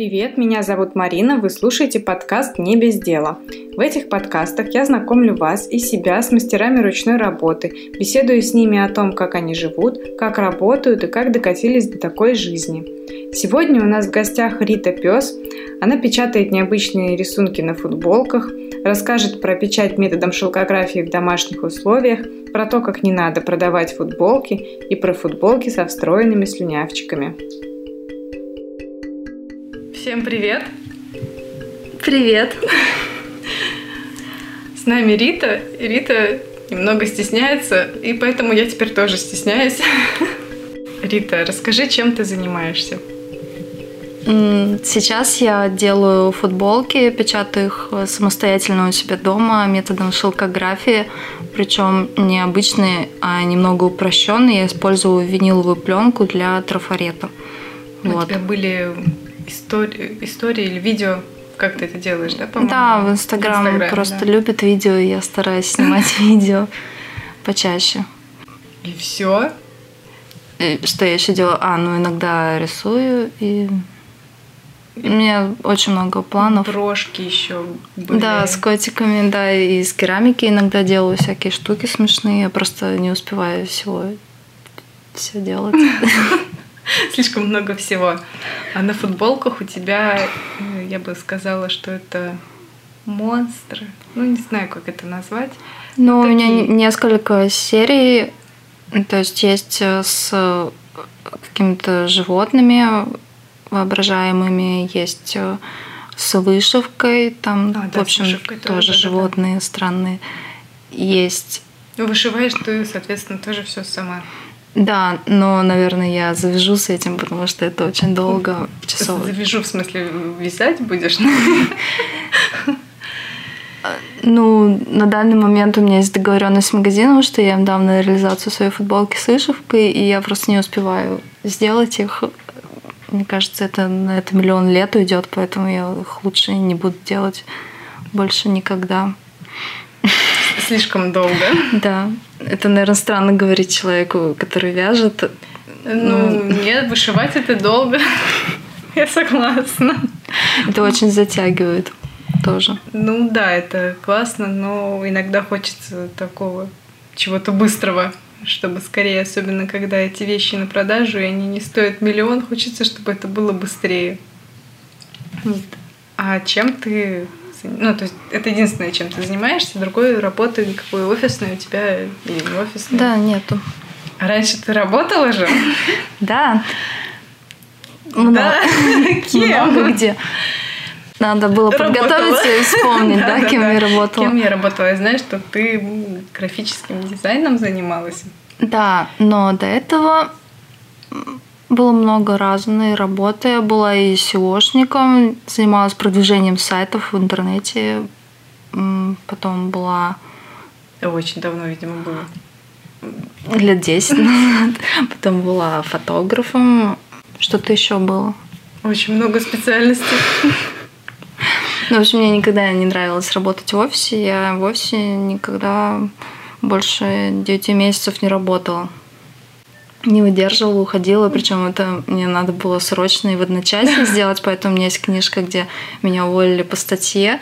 Привет, меня зовут Марина, вы слушаете подкаст «Не без дела». В этих подкастах я знакомлю вас и себя с мастерами ручной работы, беседую с ними о том, как они живут, как работают и как докатились до такой жизни. Сегодня у нас в гостях Рита Пес. Она печатает необычные рисунки на футболках, расскажет про печать методом шелкографии в домашних условиях, про то, как не надо продавать футболки и про футболки со встроенными слюнявчиками. Всем привет! Привет! С нами Рита. Рита немного стесняется, и поэтому я теперь тоже стесняюсь. Рита, расскажи, чем ты занимаешься? Сейчас я делаю футболки, печатаю их самостоятельно у себя дома методом шелкографии, причем не обычные, а немного упрощенные. Я использую виниловую пленку для трафарета. Вот. У тебя были истории, истории или видео, как ты это делаешь, да, по-моему? Да, в Инстаграм просто да. любят видео, и я стараюсь снимать видео почаще. И все? Что я еще делаю? А, ну иногда рисую и у меня очень много планов. Брошки еще были. Да, с котиками, да, и с керамики иногда делаю всякие штуки смешные. Я просто не успеваю всего все делать. слишком много всего. А на футболках у тебя, э, я бы сказала, что это монстры. Ну, не знаю, как это назвать. Ну, у меня несколько серий. То есть есть э, с какими-то животными воображаемыми, есть э, с вышивкой, там, а, да, в общем, тоже, тоже животные да. странные. Есть. Вышиваешь ты, соответственно, тоже все сама. Да, но, наверное, я завяжу с этим, потому что это очень долго, часов. Завяжу, в смысле, вязать будешь? Ну, на данный момент у меня есть договоренность с магазином, что я им дам на реализацию своей футболки с вышивкой, и я просто не успеваю сделать их. Мне кажется, это на это миллион лет уйдет, поэтому я их лучше не буду делать больше никогда. Слишком долго. Да. Это, наверное, странно говорить человеку, который вяжет. Ну, ну нет, вышивать это долго. Я согласна. Это очень затягивает тоже. Ну да, это классно, но иногда хочется такого чего-то быстрого, чтобы скорее, особенно когда эти вещи на продажу, и они не стоят миллион, хочется, чтобы это было быстрее. А чем ты ну, то есть это единственное, чем ты занимаешься, другой работы никакой офисной у тебя или не офисной? Да, нету. А раньше ты работала же? Да. Много где. Надо было подготовиться и вспомнить, да, кем я работала. Кем я работала. Я знаю, что ты графическим дизайном занималась. Да, но до этого было много разной работы. Я была и SEOшником, занималась продвижением сайтов в интернете. Потом была... Очень давно, видимо, было. Лет 10 назад. Потом была фотографом. Что-то еще было. Очень много специальностей. Ну, в общем, мне никогда не нравилось работать в офисе. Я в офисе никогда больше 9 месяцев не работала не выдерживала, уходила, причем это мне надо было срочно и в одночасье сделать, поэтому у меня есть книжка, где меня уволили по статье,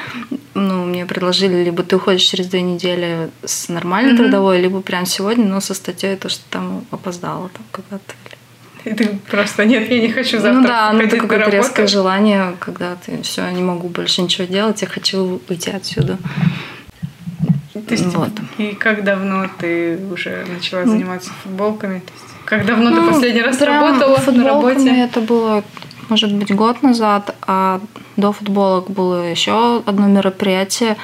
ну, мне предложили, либо ты уходишь через две недели с нормальной mm-hmm. трудовой, либо прям сегодня, но со статьей то, что там опоздала там когда-то. И ты просто нет, я не хочу завтра. Ну да, ну это какое-то резкое желание, когда ты все, не могу больше ничего делать, я хочу уйти отсюда. То есть, вот. И как давно ты уже начала заниматься футболками? То есть, как давно ну, ты последний раз работала на работе? Это было, может быть, год назад, а до футболок было еще одно мероприятие.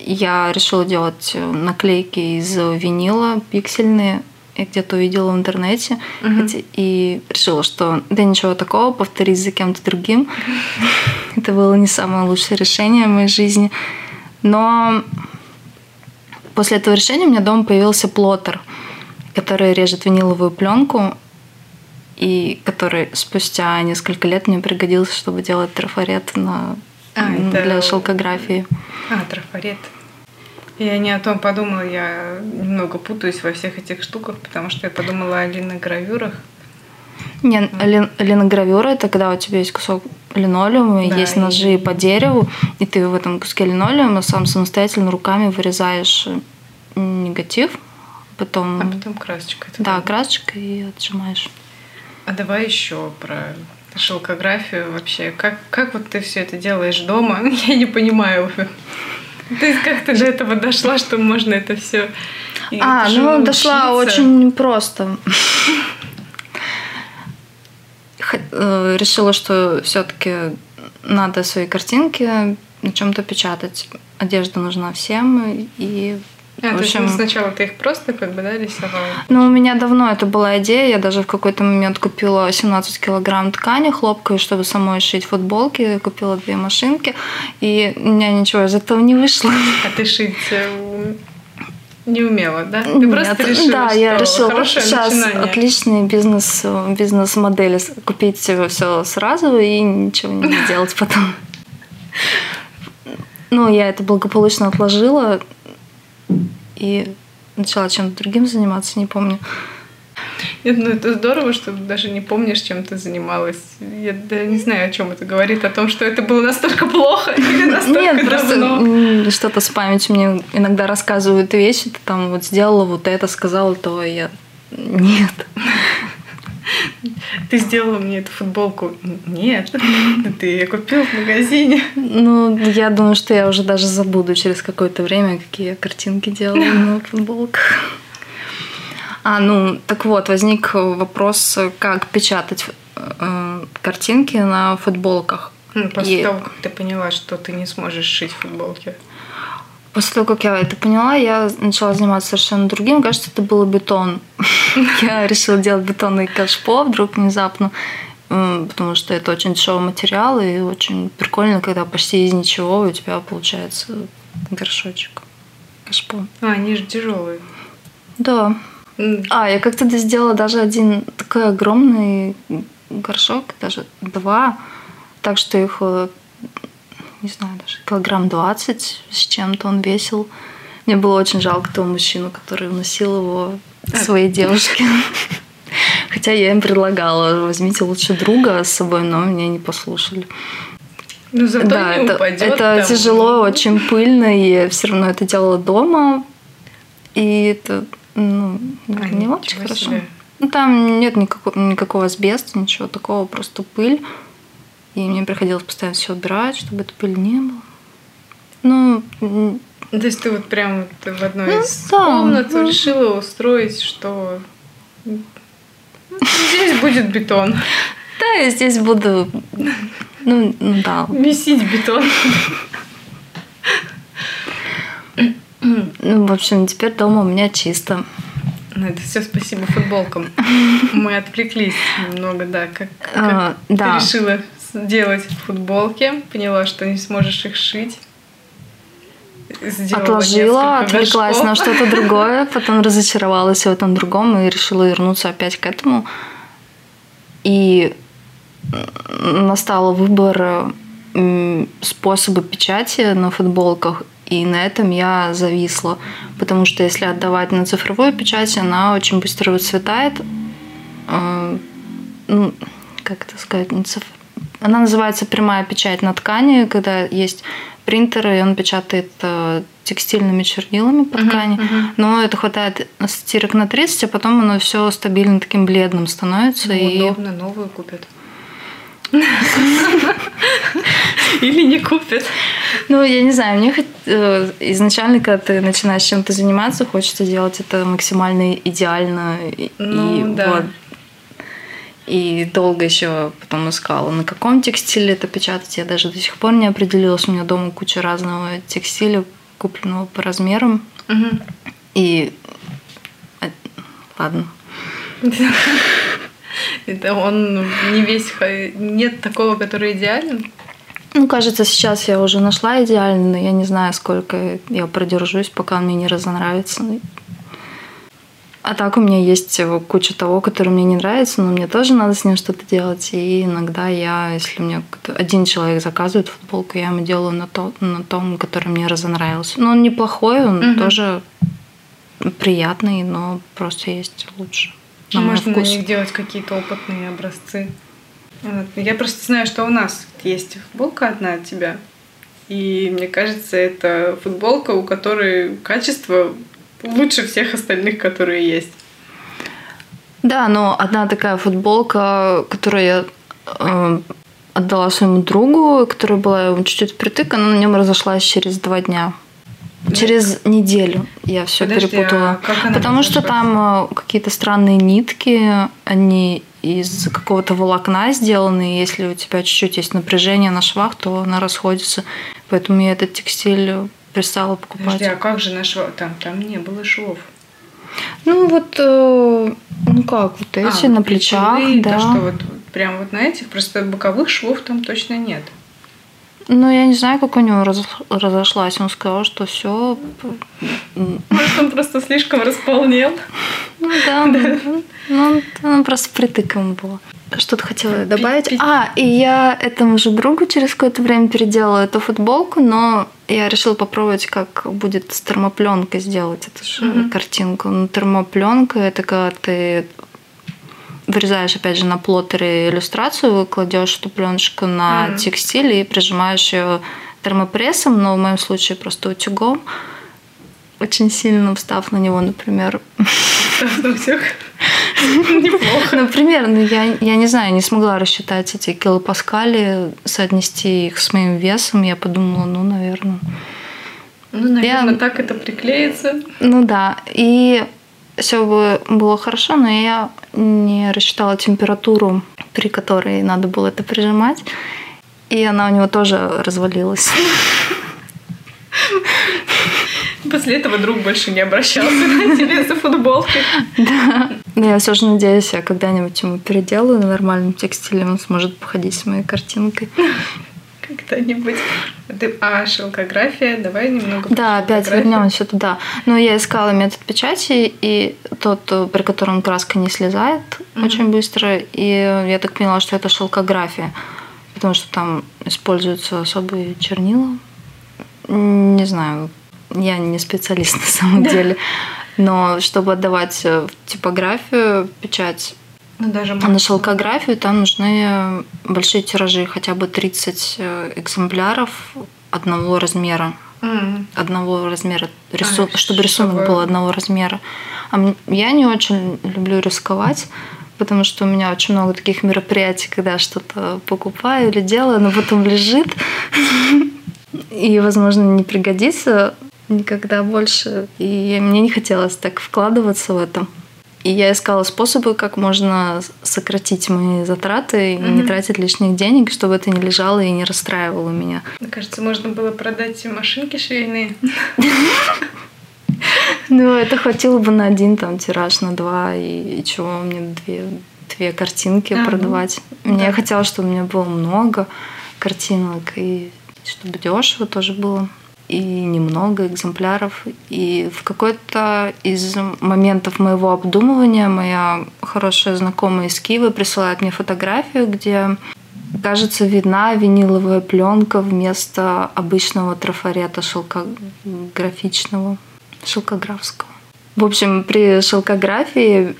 Я решила делать наклейки из винила пиксельные. Я где-то увидела в интернете угу. и решила, что да ничего такого, повторить за кем-то другим. Это было не самое лучшее решение в моей жизни. Но после этого решения у меня дома появился плоттер – который режет виниловую пленку, и который спустя несколько лет мне пригодился, чтобы делать трафарет на, а, это... для шелкографии. А, трафарет. Я не о том подумала, я немного путаюсь во всех этих штуках, потому что я подумала о линогравюрах. Не, лин, линогравюра это когда у тебя есть кусок линолеума, Да, есть и- ножи по дереву, и ты в этом куске линолеума сам самостоятельно руками вырезаешь э, негатив, потом, А потом красочка. это да, красочкой и отжимаешь. А давай еще про шелкографию вообще. Как, как вот ты все это делаешь дома? Я не понимаю. Ты как ты до этого дошла, что можно это все? А, ну дошла очень просто. Э, Решила, что все-таки надо свои картинки на чем-то печатать. Одежда нужна всем. И, А, в то есть общем, сначала ты их просто как бы, да, рисовала? ну, у меня давно это была идея. Я даже в какой-то момент купила 17 килограмм ткани хлопковой, чтобы самой шить футболки. Купила две машинки. И у меня ничего из этого не вышло. А ты шить э, не умела, да? Ты Нет, просто решила, да, что я решила, вот сейчас начинание. отличный бизнес, бизнес-модель, купить все сразу и ничего не делать потом. Ну, я это благополучно отложила и начала чем-то другим заниматься, не помню. Нет, ну это здорово, что даже не помнишь, чем ты занималась. Я да, не знаю, о чем это говорит, о том, что это было настолько плохо или настолько Нет, просто что-то с памятью мне иногда рассказывают вещи, ты там вот сделала вот это, сказала то, и я... Нет. Ты сделала мне эту футболку. Нет, ты ее купил в магазине. Ну, я думаю, что я уже даже забуду через какое-то время, какие я картинки делала на футболках. А, ну, так вот, возник вопрос, как печатать э, картинки на футболках. Ну, после И- того, как ты поняла, что ты не сможешь шить футболки. После того, как я это поняла, я начала заниматься совершенно другим. Кажется, это был бетон. Я решила делать бетонный кашпо вдруг внезапно, потому что это очень дешевый материал и очень прикольно, когда почти из ничего у тебя получается горшочек кашпо. А, они же тяжелые. Да. А, я как-то сделала даже один такой огромный горшок, даже два, так что их, э, не знаю, даже килограмм 20 с чем-то он весил. Мне было очень жалко того мужчину, который вносил его своей девушке. Хотя я им предлагала, возьмите лучше друга с собой, но меня не послушали. Ну, зато да, не это, упадет. это там. тяжело, очень пыльно, и все равно это делала дома. И это ну, А, не очень хорошо. себе. Ну, там нет никакого, никакого асбеста, ничего такого, просто пыль. И мне приходилось постоянно все убирать, чтобы этой пыли не было. Ну, м, То есть ты вот прям вот в одной Ну, из да, комнат ну. решила устроить, что ну, здесь будет бетон. да, я здесь буду, ну, ну да. Месить бетон. Ну, в общем, теперь дома у меня чисто. Ну, это все спасибо футболкам. Мы отвлеклись немного, да. Как, как А, ты да. решила делать футболки, поняла, что не сможешь их шить. Сделала Отложила, отвлеклась горшков. на что-то другое, потом разочаровалась в этом другом и решила вернуться опять к этому. И настал выбор способа печати на футболках, и на этом я зависла. Потому что если отдавать на цифровую печать, она очень быстро выцветает. Э, ну, как это сказать, не циф- она называется прямая печать на ткани, когда есть принтер, и он печатает э, текстильными чернилами по ткани. мгм. Но это хватает стирок на 30, а потом оно все стабильно таким бледным становится. Ну, и... удобно, новую купят. Или не купят. Ну, я не знаю, мне хот- э, изначально, когда ты начинаешь чем-то заниматься, хочется делать это максимально идеально. И, Ну, и да. вот. И долго еще потом искала, на каком текстиле это печатать. Я даже до сих пор не определилась. У меня дома куча разного текстиля, купленного по размерам. Мгм. И э, ладно. Это он не весь... Нет такого, который идеален? Ну, кажется, сейчас я уже нашла идеальный, но я не знаю, сколько я продержусь, пока он мне не разонравится. А так у меня есть куча того, который мне не нравится, но мне тоже надо с ним что-то делать. И иногда я, если мне один человек заказывает футболку, я ему делаю на, то, на том, который мне разонравился. Но он неплохой, он Мгм. тоже приятный, но просто есть лучше. на Можно вкус. на них делать какие-то опытные образцы. Вот. Я просто знаю, что у нас есть футболка одна от тебя. И мне кажется, это футболка, у которой качество лучше всех остальных, которые есть. Да, но одна такая футболка, которую я э, отдала своему другу, которая была чуть-чуть притык, она на нем разошлась через два дня. Через неделю я все Подожди, перепутала. а как она Потому что там э, какие-то странные нитки, они из какого-то волокна сделаны. Если у тебя чуть-чуть есть напряжение на швах, то она расходится. Поэтому я этот текстиль перестала покупать. Подожди, а как же на швах? Там, там не было швов. Ну вот, э, ну как, вот эти А, на плечах, плечевые, да. То, что вот прям вот на этих, просто боковых швов там точно нет. Ну, я не знаю, как у него раз- разошлась. Он сказал, что все. Может, он просто слишком располнел. Ну да, ну, ну, он просто притыком было. Что-то хотела добавить. А, и я этому же другу через какое-то время переделала эту футболку, но я решила попробовать, как будет с термопленкой сделать эту же Мгм. картинку. Ну, термопленка это когда ты вырезаешь, опять же, на плоттере иллюстрацию, кладешь эту пленочку на Мгм. текстиль и прижимаешь ее термопрессом, но в моем случае просто утюгом, очень сильно встав на него, например, Ну, всё. Неплохо. Например, ну я, я не знаю, не смогла рассчитать эти килопаскали, соотнести их с моим весом. Я подумала, ну, наверное. Ну, наверное, Я- так это приклеится. Ну да, и все бы было хорошо, но я не рассчитала температуру, при которой надо было это прижимать. И она у него тоже развалилась. После этого друг больше не обращался на тебе за футболкой. Но я все же надеюсь, я когда-нибудь ему переделаю на нормальном текстиле, он сможет походить с моей картинкой. Когда-нибудь. А шелкография? Давай немного. Да, опять вернемся туда. Но я искала метод печати, и тот, при котором краска не слезает Мгм. очень быстро. И я так поняла, что это шелкография, потому что там используются особые чернила. Не знаю, я не специалист на самом деле. Но чтобы отдавать э, в типографию печать, Ну, даже а на шелкографию там нужны большие тиражи, хотя бы 30 э, экземпляров одного размера М. одного размера, рису- А, чтобы рисунок чтобы- был одного размера. А я не очень люблю рисковать, потому что у меня очень много таких мероприятий, когда я что-то покупаю или делаю, но потом лежит и, возможно, не пригодится никогда больше. И мне не хотелось так вкладываться в это. И я искала способы, как можно сократить мои затраты и не тратить лишних денег, чтобы это не лежало и не расстраивало меня. Мне кажется, можно было продать машинки швейные. Ну, это хватило бы на один там тираж, на два, и, чего мне две, две картинки продавать. Мне хотелось, чтобы у меня было много картинок, и чтобы дешево тоже было, и немного экземпляров. И в какой-то из моментов моего обдумывания моя хорошая знакомая из Киева присылает мне фотографию, где кажется, видна виниловая пленка вместо обычного трафарета шелкографичного, шелкографского. В общем, при шелкографии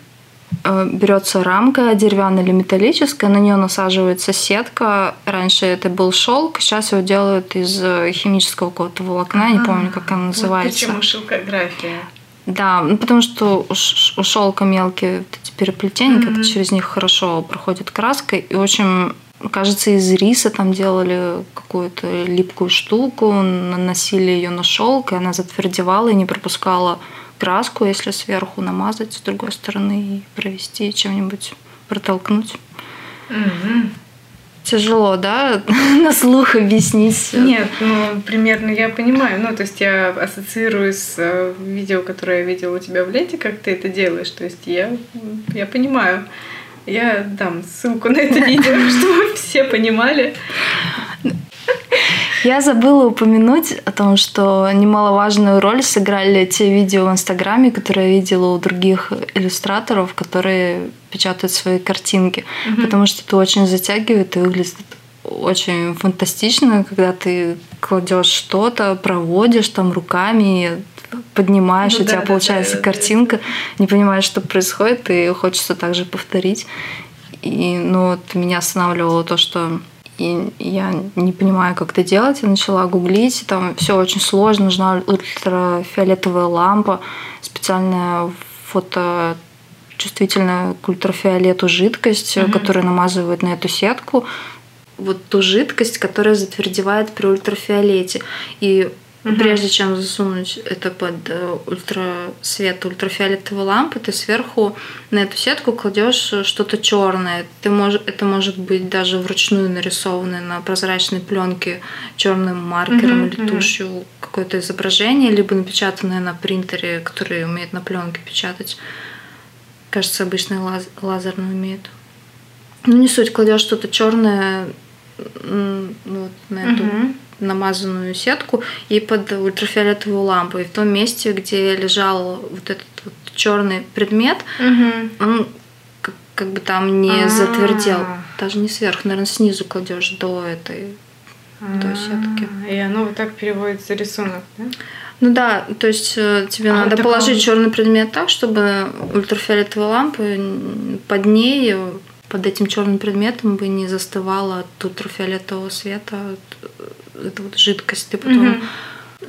берется рамка деревянная или металлическая, на нее насаживается сетка. Раньше это был шелк, сейчас его делают из э, химического какого-то волокна, не помню, как она называется. Вот почему шелкография. Да, ну потому что у, шелка мелкие вот эти переплетения, когда Мгм. через них хорошо проходит краска. И, в общем, кажется, из риса там делали какую-то липкую штуку, наносили ее на шелк, и она затвердевала и не пропускала краску, если сверху намазать с другой стороны и провести чем-нибудь, протолкнуть. Мгм. Тяжело, да, на слух объяснить. Нет, ну, примерно я понимаю. Ну, то есть я ассоциирую с э, видео, которое я видела у тебя в ленте, как ты это делаешь. То есть я, я понимаю. Я дам ссылку на это видео, чтобы все понимали. Я забыла упомянуть о том, что немаловажную роль сыграли те видео в Инстаграме, которые я видела у других иллюстраторов, которые печатают свои картинки. Мгм. Потому что это очень затягивает и выглядит очень фантастично, когда ты кладешь что-то, проводишь там руками, поднимаешь, Ну у тебя да, да, получается да, да, картинка, не понимаешь, что происходит, и хочется также повторить. И ну, вот меня останавливало то, что и я не понимаю, как это делать. Я начала гуглить, там все очень сложно, нужна ультрафиолетовая лампа, специальная фото чувствительная к ультрафиолету жидкость, Мгм. которую намазывают на эту сетку. Вот ту жидкость, которая затвердевает при ультрафиолете. И Мгм. прежде чем засунуть это под э, ультрасвет ультрафиолетовой лампы, ты сверху на эту сетку кладешь что-то черное. Ты мож, это может быть даже вручную нарисованное на прозрачной пленке черным маркером Мгм, или мгм. тушью какое-то изображение, либо напечатанное на принтере, который умеет на пленке печатать. Кажется, обычно лаз, лазерно умеет. Ну, не суть, кладешь что-то черное вот на эту Мгм. Намазанную сетку и под ультрафиолетовую лампу. И в том месте, где лежал вот этот вот черный предмет, Мгм. он как, как бы там не А. затвердел. Даже не сверху, наверное, снизу кладешь до этой. до А, сетки. И оно вот так переводится рисунок, да? Ну да, то есть э, тебе А, надо так положить он- черный предмет так, чтобы ультрафиолетовая лампа под ней, э, под этим черным предметом бы не застывала от ультрафиолетового света э, эта вот жидкость. Ты потом Мгм.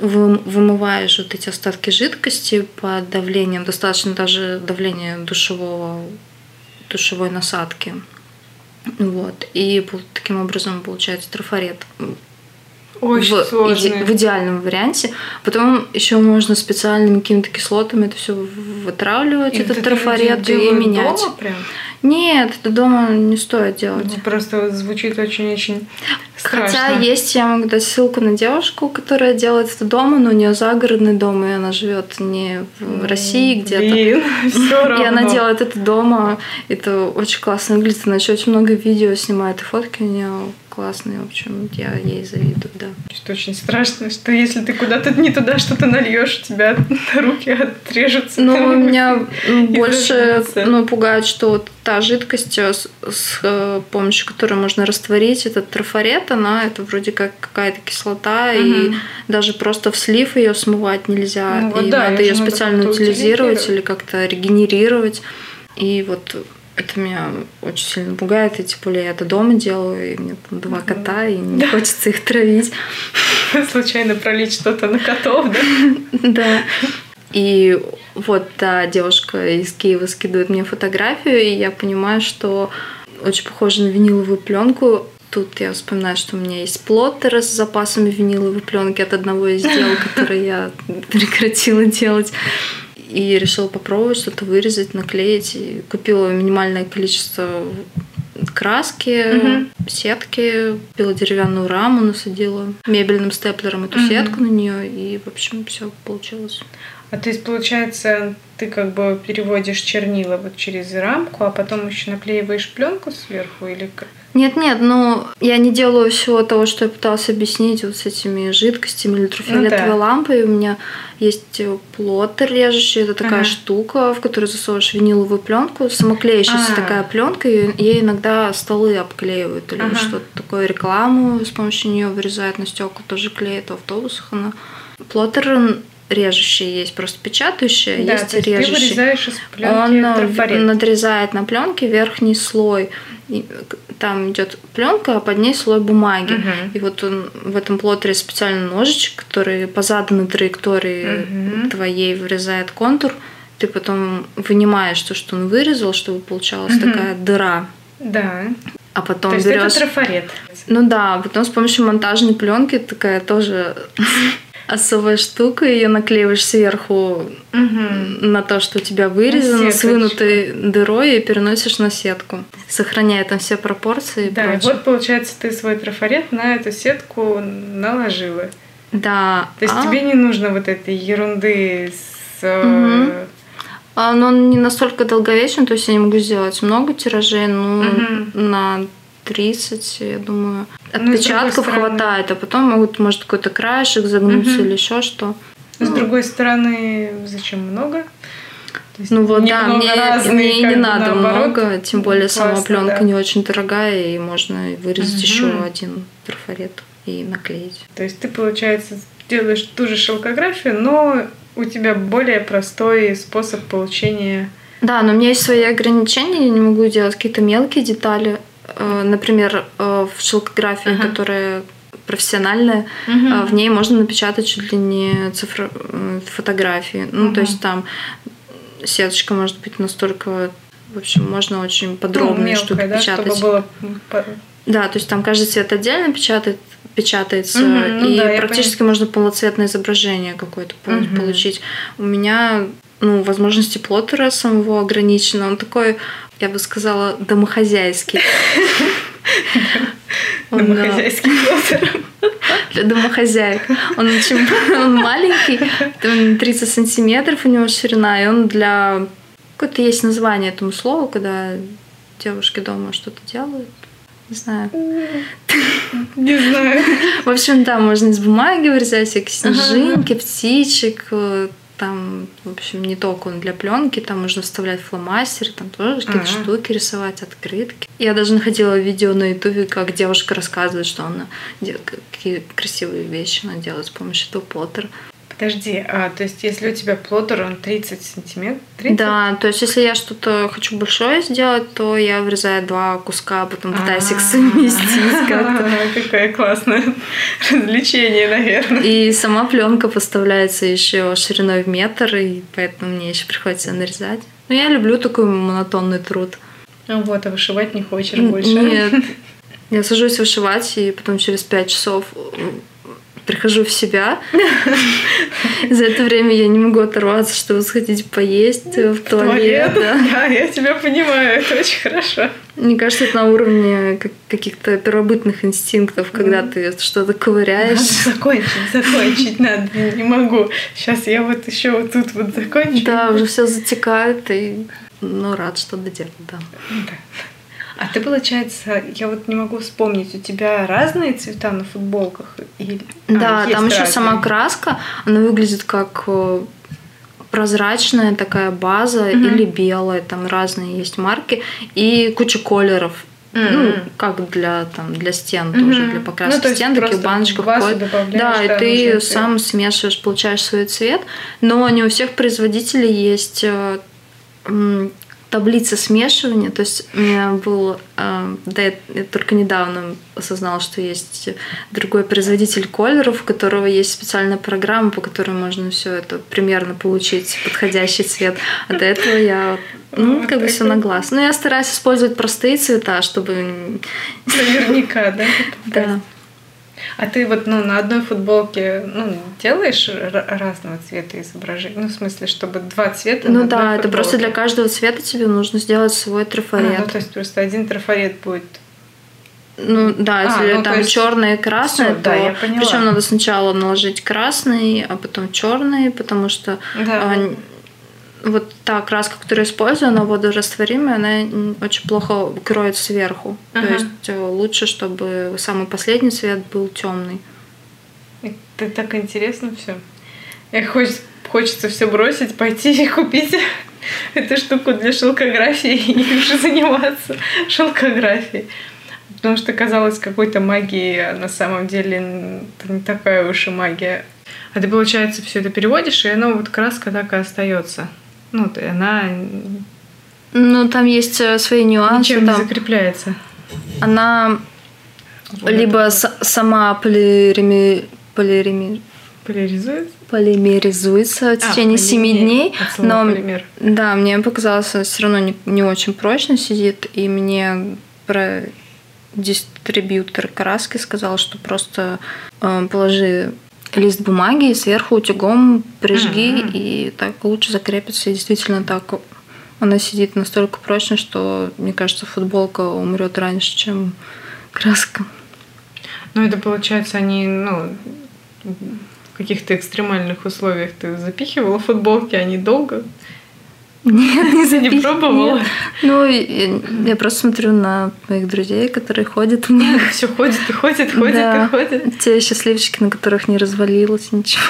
вы- вымываешь вот эти остатки жидкости под давлением, достаточно даже давления душевого, душевой насадки. Вот. И таким образом получается трафарет Очень в, иде- в идеальном варианте. Потом еще можно специальными какими-то кислотами это все вытравливать, И этот это трафарет, и менять. дома прям? Нет, это дома не стоит делать. Ну, Просто вот звучит очень-очень страшно. Хотя есть, я могу дать ссылку на девушку, которая делает это дома, но у нее загородный дом, и она живет не в России где-то. И она делает это дома. Это очень классно выглядит. Она еще очень много видео снимает и фотки у нее классные. В общем, я ей завидую, да. Что очень страшно, что если ты куда-то не туда что-то нальешь, у тебя руки отрежутся. Ну, меня больше ну, пугает, что вот та жидкость, э, с, с, э, помощью которой можно растворить этот трафарет, она это вроде как какая-то кислота, и Мгм. даже просто в слив ее смывать нельзя. Ну вот и да, надо ее надо специально утилизировать или как-то регенерировать. И вот это меня очень сильно пугает, и тем более я это дома делаю, и меня там два Мгм. кота, и не хочется их травить. Случайно пролить что-то на котов, да? Да. И вот та девушка из Киева скидывает мне фотографию, и я понимаю, что очень похоже на виниловую пленку. Тут я вспоминаю, что у меня есть плоттер с запасами виниловой пленки от одного из дел, который я прекратила делать. И решила попробовать что-то вырезать, наклеить. И купила минимальное количество краски, Мгм. сетки, купила деревянную раму, насадила мебельным степлером эту Мгм. сетку на нее, и, в общем, все получилось. А то есть, получается, ты как бы переводишь чернила вот через рамку, а потом еще наклеиваешь пленку сверху или как? Нет, нет, ну я не делаю всего того, что я пыталась объяснить вот с этими жидкостями или ультрафиолетовой Ну да. лампой. У меня есть плоттер режущий, это такая Ага. штука, в которую засовываешь виниловую пленку, самоклеящаяся А. такая пленка, и ей иногда столы обклеивают или Ага. что-то такое, рекламу с помощью нее вырезают на стекла, тоже клеят в автобусах она. Плоттер режущий есть, просто печатающий, а да, есть то есть ты режущий. вырезаешь из пленки Он э, трафарет. надрезает на пленке верхний слой. И там идет пленка, а под ней слой бумаги. Мгм. И вот он в этом плоттере специальный ножичек, который по заданной траектории Мгм. твоей вырезает контур. Ты потом вынимаешь то, что он вырезал, чтобы получалась Мгм. такая дыра. Да. А потом То есть берешь. это трафарет. Ну да, потом с помощью монтажной пленки такая тоже особая штука, ее наклеиваешь сверху Мгм. на то, что у тебя вырезано, с вынутой дырой и переносишь на сетку, сохраняя там все пропорции и Да, и прочее. вот получается ты свой трафарет на эту сетку наложила. Да. То есть а, тебе не нужно вот этой ерунды с... Мгм. а, но он не настолько долговечен, то есть я не могу сделать много тиражей, ну, Мгм. на 30, я думаю. Ну, Отпечатков стороны- хватает, а потом могут, может, какой-то краешек загнуться Мгм. или еще что. С Ну, другой стороны, зачем много? Ну вот, да, мне, разные, мне не надо наоборот. много, тем более сама Классно, пленка да. не очень дорогая, и можно вырезать Мгм. еще один трафарет и наклеить. То есть ты, получается, делаешь ту же шелкографию, но у тебя более простой способ получения Да, но у меня есть свои ограничения, я не могу делать какие-то мелкие детали. Э, Например, э, в шелкографии, Ага. которая профессиональная, э, в ней можно напечатать чуть ли не цифро... м, фотографии. Ну, Мгм. то есть там сеточка может быть настолько... В общем, можно очень Ну, подробные штуки да, печатать. чтобы было Да, то есть там каждый цвет отдельно печатает, печатается, ну и да, практически можно полноцветное изображение какое-то Мгм. получить. У меня ну, возможности плоттера самого ограничены. Он такой, я бы сказала, домохозяйский. Домохозяйский плоттер. Для домохозяек. Он очень он маленький, там 30 сантиметров у него ширина, и он для... Какое-то есть название этому слову, когда девушки дома что-то делают. Не знаю. Не знаю. В общем, да, можно из бумаги вырезать всякие снежинки, птичек, э, там, в общем, не только он для пленки, там можно вставлять фломастеры, там тоже какие-то Ага. штуки рисовать, открытки. Я даже находила видео на ютубе, как девушка рассказывает, что она делает, какие красивые вещи она делает с помощью этого плоттера. Подожди, а то есть если у тебя плоттер, он 30 сантиметров? 30? Да, то есть если я что-то хочу большое сделать, то я вырезаю два куска, а потом пытаюсь их А. совместить как-то. Какое классное развлечение, наверное. И сама пленка поставляется еще шириной в метр, и поэтому мне еще приходится нарезать. Но я люблю такой монотонный труд. Ну вот, а вышивать не хочешь больше? Нет. Я сажусь вышивать, и потом через пять часов прихожу в себя. За это время я не могу оторваться, чтобы сходить поесть в туалет. да. Я тебя понимаю, это очень хорошо. Мне кажется, это на уровне как- каких-то первобытных инстинктов, когда ты что-то Надо ковыряешь. закончить, закончить надо, не могу. Сейчас я вот еще вот тут вот закончу. Да, уже все затекает, и ну, рад, что доделал, да. Да. А ты, получается, я вот не могу вспомнить, у тебя разные цвета на футболках? Или... а, Да, есть там еще разные. сама краска, она выглядит как э, прозрачная такая база Мгм. или белая, там разные есть марки, и куча колеров. Ну, Мгм. как для, там, для стен Мгм. тоже, для покраски Ну, то стен, таких добавляешь, Да, и ты нужный цвет. сам смешиваешь, получаешь свой цвет, но не у всех производителей есть э, таблица смешивания. То есть у меня был, э, да, я, я только недавно осознала, что есть другой производитель колеров, у которого есть специальная программа, по которой можно все это примерно получить подходящий цвет. А до этого я ну, Вот как бы все на глаз. Но я стараюсь использовать простые цвета, чтобы Наверняка, да? да. А ты вот ну, на одной футболке ну, делаешь разного цвета изображения? Ну, в смысле, чтобы два цвета Ну да, одной это просто для футболке? каждого цвета тебе нужно сделать свой А, трафарет. ну, то есть просто один трафарет будет. Ну да, А, если ну, там есть- черное и красное, Всё, то да, причем надо сначала наложить красный, а потом черный, потому что Да. Вот та краска, которую я использую, она водорастворимая, она очень плохо кроет сверху. Ага. То есть э, лучше, чтобы самый последний цвет был темный. Это так интересно все. Я хоч- хочется все бросить, пойти и купить эту штуку для шелкографии и уже заниматься шелкографией. Потому что казалось какой-то магией, а на самом деле это не такая уж и магия. А ты, получается, все это переводишь, и оно вот краска так и остается. Ну, ты- она Ну, там есть э, свои нюансы. ничем не там закрепляется. она Вот либо с- сама полиреми... полиреми- поляризуется. полимеризуется в А, течение 7 полимер. дней, От слова но полимер. Да, мне показалось, все равно не, не очень прочно сидит, и мне про дистрибьютор краски сказал, что просто э, положи лист бумаги и сверху утюгом прижги, Мгм. и так лучше закрепится. И действительно так она сидит настолько прочно, что, мне кажется, футболка умрет раньше, чем краска. Ну, это получается, они, ну, в каких-то экстремальных условиях ты запихивала футболки, они долго Нет, не не запихивай. пробовала. Нет. Ну, и- я просто смотрю на моих друзей, которые ходят в них. Все ходит и ходит, ходит Да. и ходит. Те счастливчики, на которых не развалилось ничего.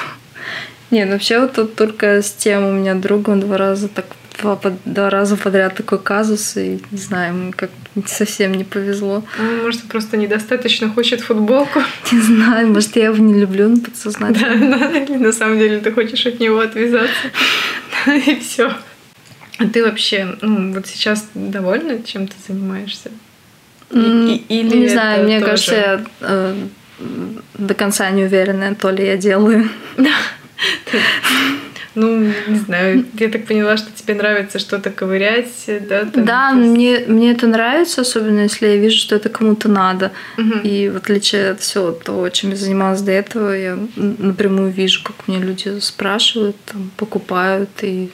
Нет, вообще вот тут только с тем у меня друг, он два раза так два, два раза подряд такой казус, и не знаю, ему как совсем не повезло. А, может, просто недостаточно хочет футболку? Не знаю, может, я его не люблю на подсознательно. Да, или на самом деле ты хочешь от него отвязаться. И все. А ты вообще, ну, вот сейчас довольна, чем ты занимаешься? И, или не знаю, мне тоже... кажется, я э, до конца не уверена, то ли я делаю. Ну, не знаю, я так поняла, что тебе нравится что-то ковырять, да? Там, да, мне, мне это нравится, особенно если я вижу, что это кому-то надо. Угу. И в отличие от всего того, чем я занималась до этого, я напрямую вижу, как мне люди спрашивают, там, покупают и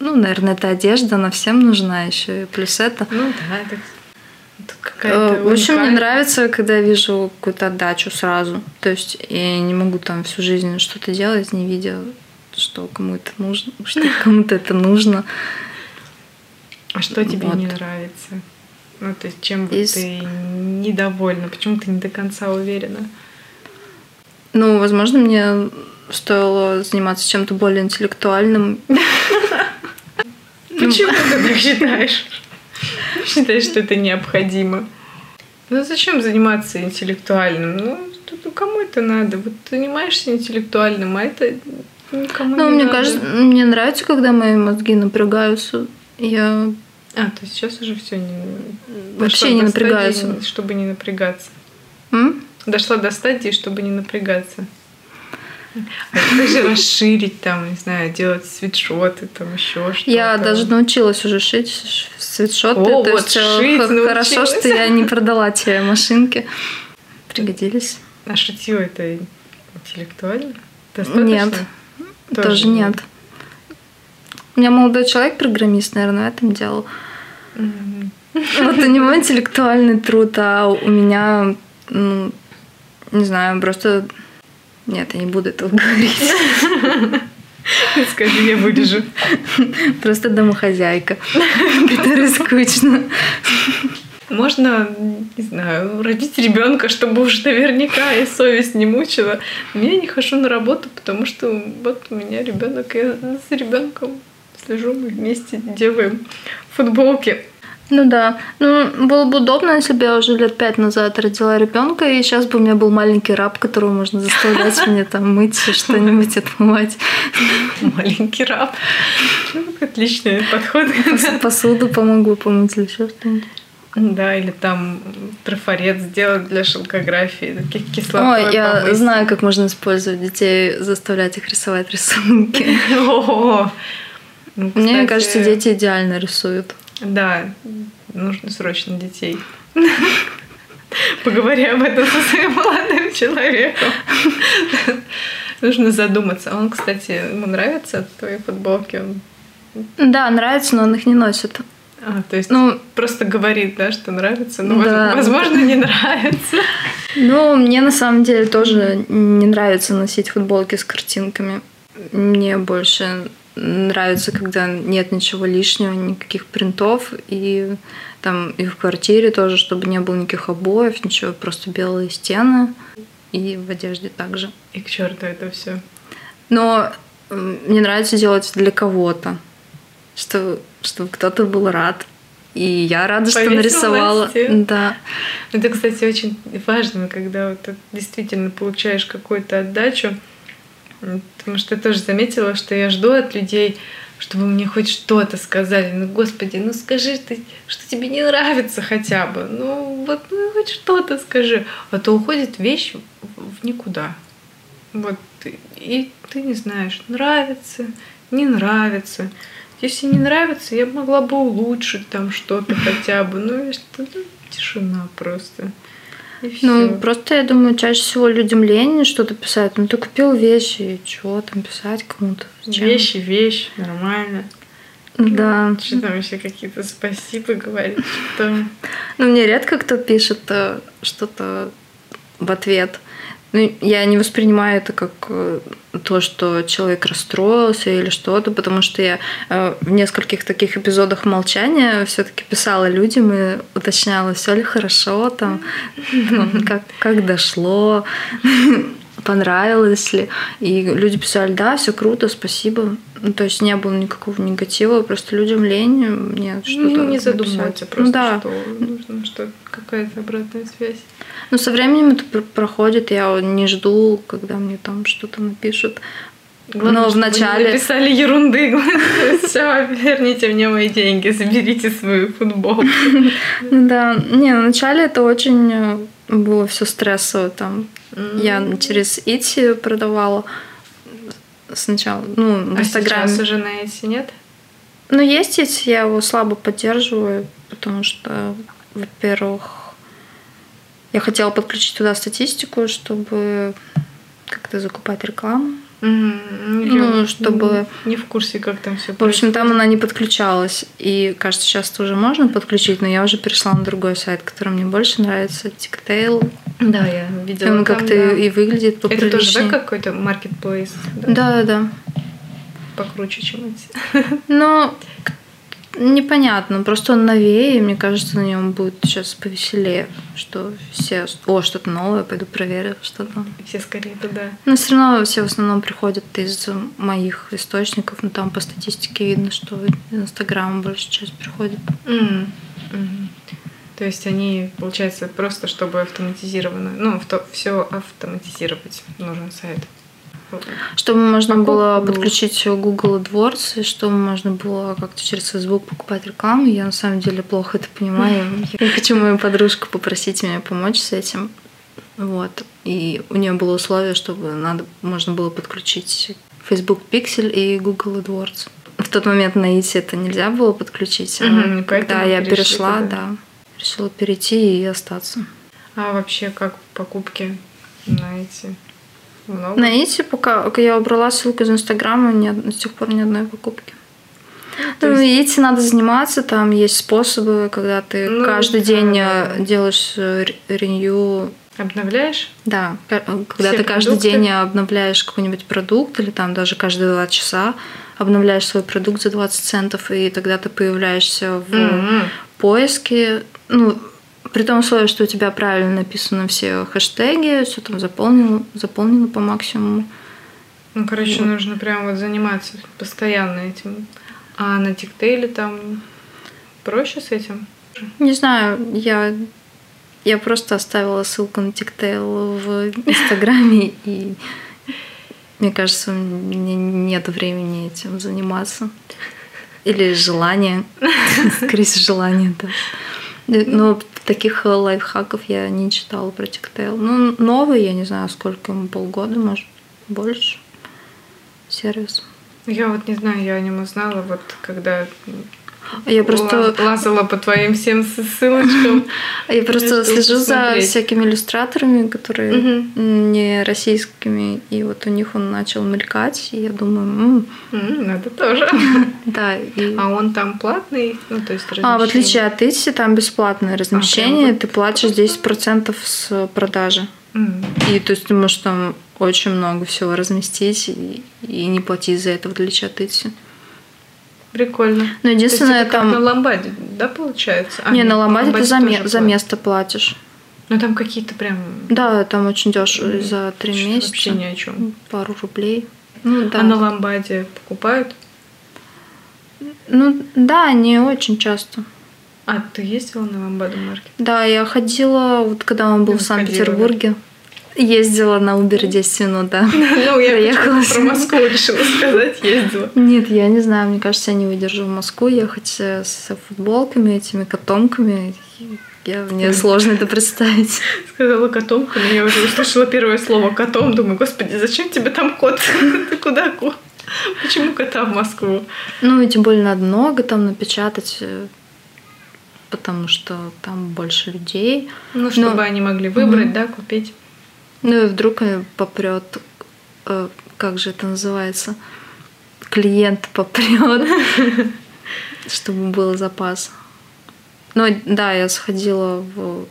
ну, наверное, это одежда, она всем нужна еще. И плюс это. Ну да, это Э, в общем, мне нравится, когда я вижу какую-то отдачу сразу. То есть я не могу там всю жизнь что-то делать, не видя, что кому это нужно, что кому-то это нужно. А что тебе вот. не нравится? Ну, то есть чем Из... ты недовольна? Почему ты не до конца уверена? Ну, возможно, мне стоило заниматься чем-то более интеллектуальным. Почему ты так считаешь? Считаешь, что это необходимо. Ну зачем заниматься интеллектуальным? Ну, кому это надо? Вот ты занимаешься интеллектуальным, а это никому ну, не мне надо. кажется, мне нравится, когда мои мозги напрягаются. Я а, то сейчас уже все не... Вообще не напрягаются. Стадии, чтобы не напрягаться. М? Дошла до стадии, чтобы не напрягаться. А как же расширить там, не знаю, делать свитшоты, там еще что-то? Я даже научилась уже шить свитшоты. О, то вот есть шить хорошо, что я не продала те машинки. Пригодились. А шитье это интеллектуально? Достаточно? Нет, тоже, тоже нет. У меня молодой человек, программист, наверное, в этом делал. Вот у него интеллектуальный труд, а у меня, ну, не знаю, просто нет, я не буду этого говорить. Скажи, я вырежу. Просто домохозяйка, которая скучно. Можно, не знаю, родить ребенка, чтобы уж наверняка и совесть не мучила. Я не хожу на работу, потому что вот у меня ребенок, я с ребенком слежу, мы вместе делаем футболки. Ну да. Ну, было бы удобно, если бы я уже лет пять назад родила ребенка, и сейчас бы у меня был маленький раб, которого можно заставлять мне там мыть что-нибудь отмывать. Маленький раб. Ну, отличный подход. Посуду помогу помыть или еще что-нибудь. Да, или там трафарет сделать для шелкографии, таких кислотой Ой, я помыть. знаю, как можно использовать детей, заставлять их рисовать рисунки. Ну, Мне кажется, дети идеально рисуют. Да, нужно срочно детей. Поговори об этом со своим молодым человеком. Нужно задуматься. Он, кстати, ему нравятся твои футболки? Да, нравится, но он их не носит. А, то есть ну, просто говорит, да, что нравится, но, да. возможно, не нравится. Ну, мне на самом деле тоже не нравится носить футболки с картинками. Мне больше нравится, когда нет ничего лишнего, никаких принтов, и там и в квартире тоже, чтобы не было никаких обоев, ничего, просто белые стены, и в одежде также. И к черту это все. Но мне нравится делать для кого-то, что, чтобы кто-то был рад. И я рада, что нарисовала. Да. Это, кстати, очень важно, когда вот действительно получаешь какую-то отдачу Потому что я тоже заметила, что я жду от людей, чтобы мне хоть что-то сказали. Ну, господи, ну скажи ты, что тебе не нравится хотя бы. Ну, вот, ну, хоть что-то скажи. А то уходит вещь в никуда. Вот, и ты не знаешь, нравится, не нравится. Если не нравится, я могла бы улучшить там что-то хотя бы. Ну, что тишина просто. Ну, просто я думаю, чаще всего людям лень что-то писать. Ну, ты купил вещи, и чего там писать кому-то? Вещи, вещь, нормально. Да. Что там еще какие-то спасибо говорить, что Ну, мне редко кто пишет э, что-то в ответ. Ну, я не воспринимаю это как э, то, что человек расстроился или что-то, потому что я э, в нескольких таких эпизодах молчания все-таки писала людям и уточняла, все ли хорошо там, как, как дошло. Понравилось ли. И люди писали, да, все круто, спасибо. Ну, то есть не было никакого негатива, просто людям лень мне Ну, что-то не задумываться, написать. просто ну, да. что нужно, что какая-то обратная связь. Ну, со временем это пр- проходит, я не жду, когда мне там что-то напишут. Но чтобы не вначале- написали ерунды. Все, верните мне мои деньги, заберите свою футболку. Ну Да, не, вначале это очень э, было все стрессово там. Я через Ити продавала сначала, ну, в А Инстаграме. сейчас уже на эти нет? Ну, есть Ити, я его слабо поддерживаю, потому что, во-первых, я хотела подключить туда статистику, чтобы как-то закупать рекламу. Ну, чтобы- Не в курсе, как там все В общем, там она не подключалась. И, кажется, сейчас тоже можно подключить, но я уже перешла на другой сайт, который мне больше нравится, TikTail. Да, я видела Он как-то да. и выглядит Это тоже, да, поприличнее. какой-то маркетплейс? Да, да, да. Покруче, чем эти. Но к- непонятно, просто он новее, и мне кажется, на нем будет сейчас повеселее, что все, о, что-то новое, пойду проверю, что там. Все скорее туда. Но все равно все в основном приходят из моих источников, но там по статистике видно, что из Инстаграма большая часть приходит. М, мгм. То есть они, получается, просто чтобы автоматизированно, ну, все автоматизировать нужен сайт. Чтобы можно Покупку. было подключить Google AdWords, и чтобы можно было как-то через Facebook покупать рекламу. Я на самом деле плохо это понимаю. Я хочу мою подружку попросить меня помочь с этим. Вот. И у нее было условие, чтобы надо, можно было подключить Facebook Pixel и Google AdWords. В тот момент на Ити это нельзя было подключить. а Мгм, и когда я перешла, туда. да, решила перейти и остаться. А вообще, как покупки на эти? Много? На Ити, пока я убрала ссылку из Инстаграма, ни до сих пор ни одной покупки. То Ну, есть- Ити надо заниматься, там есть способы, когда ты Ну, каждый да, день да. э, делаешь э, ре- ренью. Обновляешь? Да, э, когда Все ты каждый продукты? день обновляешь какой-нибудь продукт, или там даже каждые два часа обновляешь свой продукт за 20 центов, и тогда ты появляешься в М. поиске. Ну, при том условии, что у тебя правильно написаны все хэштеги, все там заполнено, заполнено по максимуму. Ну, короче, Вот. нужно прям вот заниматься постоянно этим. А на тиктейле там проще с этим? Не знаю, я, я просто оставила ссылку на Тиктейл в Инстаграме, и мне кажется, мне нет времени этим заниматься. Или желания. Скорее всего, желания, да. Но таких лайфхаков я не читала про Тиктейл. Ну, новый, я не знаю, сколько ему, полгода, может, больше. Сервис. Я вот не знаю, я о нем узнала, вот когда Я просто ла- лазала по твоим всем ссылочкам. Я просто слежу за всякими иллюстраторами, которые не российскими, и вот у них он начал мелькать, и я думаю, Надо тоже. да. А он там платный? Ну, то есть А, в размещение? отличие от Итси, там бесплатное размещение, прям вот ты платишь 10% с продажи. И то есть ты можешь там очень много всего разместить и, и не платить за это, в отличие от Итси. Прикольно. Но То есть единственное, это как там... на ламбаде, да, получается? А, не, на ламбаде ты за, ме- за место платишь. Ну, там какие-то прям... Да, там очень дешево, м, за три месяца. Вообще ни о чем. Пару рублей. Ну, да. А на ламбаде покупают? Ну да, не очень часто. А ты ездила на ламбаду маркет? Да, я ходила, вот когда он был Ну, в Санкт-Петербурге, ездила на Uber 10 минут, да. Ну, я Проехала. про Москву решила сказать, ездила. Нет, я не знаю, мне кажется, я не выдержу в Москву ехать э, с футболками, этими котомками. Я, мне сложно это представить. Сказала котомками, я уже услышала первое слово котом. Думаю, господи, зачем тебе там кот? Ты куда кот? Почему кота в Москву? Ну, и тем более надо много там напечатать, э, потому что там больше людей. Ну, чтобы Ну, они могли выбрать, мгм. да, купить. Ну и вдруг попрет, э, как же это называется, клиент попрет, чтобы был запас. Ну да, я сходила в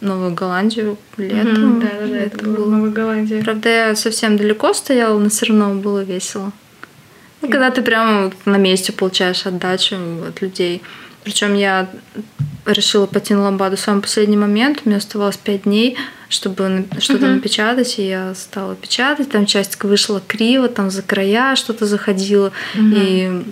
Новую Голландию летом. Да, да, да, это было в Новой Голландии. Правда, я совсем далеко стояла, но все равно было весело. Ну, когда ты прямо на месте получаешь отдачу от людей. Причем я решила пойти на ламбаду в самый последний момент. У меня оставалось пять дней, чтобы что-то uh-huh. напечатать, и я стала печатать. Там часть вышла криво, там за края что-то заходило. Uh-huh. И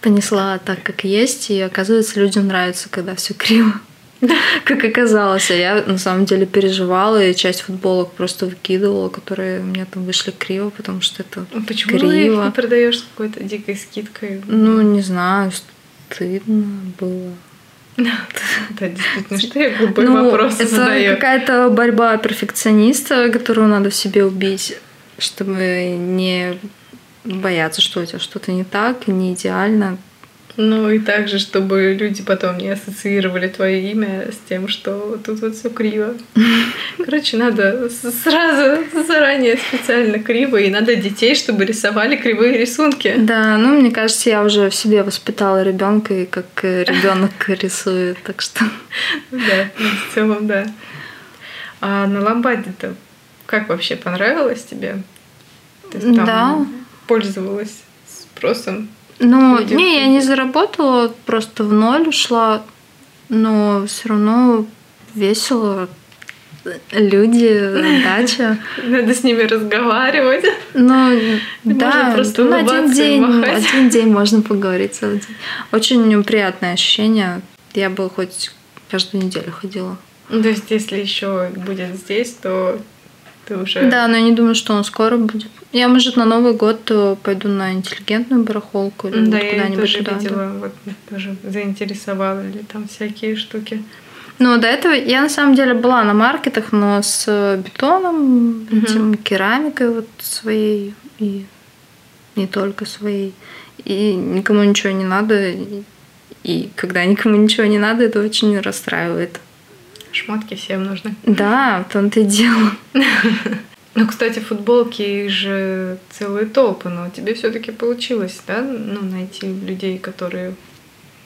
понесла так, как есть. И оказывается, людям нравится, когда все криво. Как оказалось, а я на самом деле переживала и часть футболок просто выкидывала, которые у меня там вышли криво, потому что это а Почему криво. их продаешь с какой-то дикой скидкой? Ну, не знаю, стыдно было. Да, действительно, что я глупые ну, вопросы это задаю. какая-то борьба перфекциониста, которую надо в себе убить, чтобы не бояться, что у тебя что-то не так, не идеально. Ну и также, чтобы люди потом не ассоциировали твое имя с тем, что тут вот все криво. Короче, надо сразу заранее специально криво, и надо детей, чтобы рисовали кривые рисунки. Да, ну мне кажется, я уже в себе воспитала ребенка, и как ребенок рисует, так что. Да, в целом, да. А на ламбаде-то как вообще понравилось тебе? да. Пользовалась спросом? Ну, Люди не, я не заработала, просто в ноль ушла, но все равно весело. Люди, дача. Надо с ними разговаривать. Ну, да, просто ну, один день, один день можно поговорить целый день. Очень приятное ощущение. Я бы хоть каждую неделю ходила. То есть, если еще будет здесь, то ты уже... Да, но я не думаю, что он скоро будет. Я, может, на Новый год э, пойду на интеллигентную барахолку или да, вот куда-нибудь тоже туда. видела, да. вот тоже заинтересовала ли там всякие штуки. Ну, до этого я на самом деле была на маркетах, но с э, бетоном, угу. этим, керамикой вот своей и не только своей. И никому ничего не надо. И, и когда никому ничего не надо, это очень расстраивает. Шмотки всем нужны. Да, в том-то и дело. Ну, кстати, футболки же целые толпы, но тебе все-таки получилось, да, ну, найти людей, которые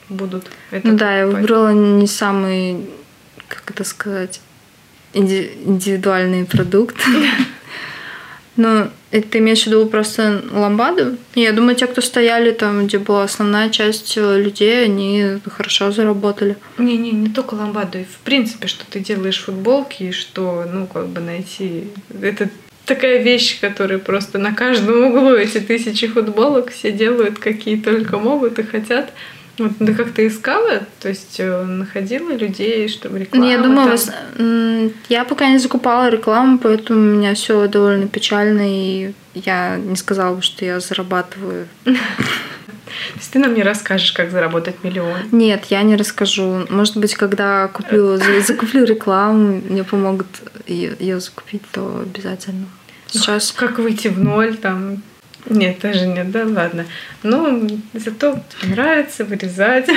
будут это Ну да, я выбрала не самый, как это сказать, индивидуальный продукт. Ну, это ты имеешь в виду просто ламбаду? Я думаю, те, кто стояли там, где была основная часть э, людей, они хорошо заработали. Не-не, не только ламбаду. В принципе, что ты делаешь футболки, и что, ну, как бы найти... Это такая вещь, которая просто на каждом углу эти тысячи футболок все делают, какие только могут и хотят. Вот ты как-то искала, то есть э, находила людей, чтобы реклама. Ну, я думаю, там... я пока не закупала рекламу, поэтому у меня все довольно печально, и я не сказала бы, что я зарабатываю. То есть ты нам не расскажешь, как заработать миллион? Нет, я не расскажу. Может быть, когда куплю, закуплю рекламу, мне помогут ее закупить, то обязательно. Сейчас. Как выйти в ноль, там, нет, тоже нет, да, ладно. Ну, зато нравится вырезать.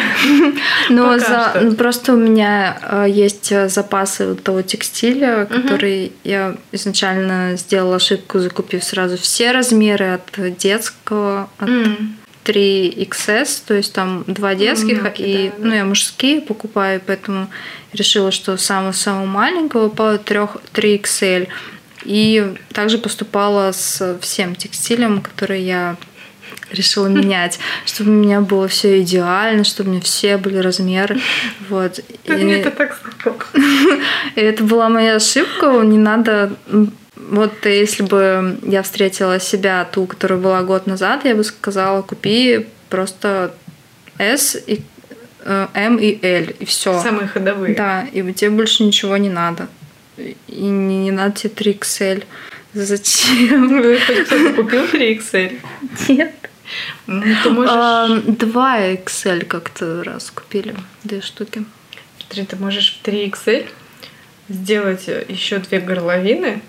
Но за, ну, просто у меня э, есть запасы вот того текстиля, который я изначально сделала ошибку, закупив сразу все размеры от детского, от 3XS, то есть там два детских, ну, и да, ну, я мужские покупаю, поэтому решила, что самого-самого маленького по 3XL. И также поступала с всем текстилем, который я решила менять, чтобы у меня было все идеально, чтобы у меня все были размеры. Вот. И... Это так И это была моя ошибка. Не надо вот если бы я встретила себя, ту, которая была год назад, я бы сказала, купи просто S и э, M и L, и все. Самые ходовые. Да, и тебе больше ничего не надо. И не, не надо тебе 3XL. Зачем? Ну, кто-то купил 3XL? Нет. Ну, ты можешь... А, 2XL как-то раз купили, две штуки. Смотри, ты можешь в 3XL сделать еще две горловины.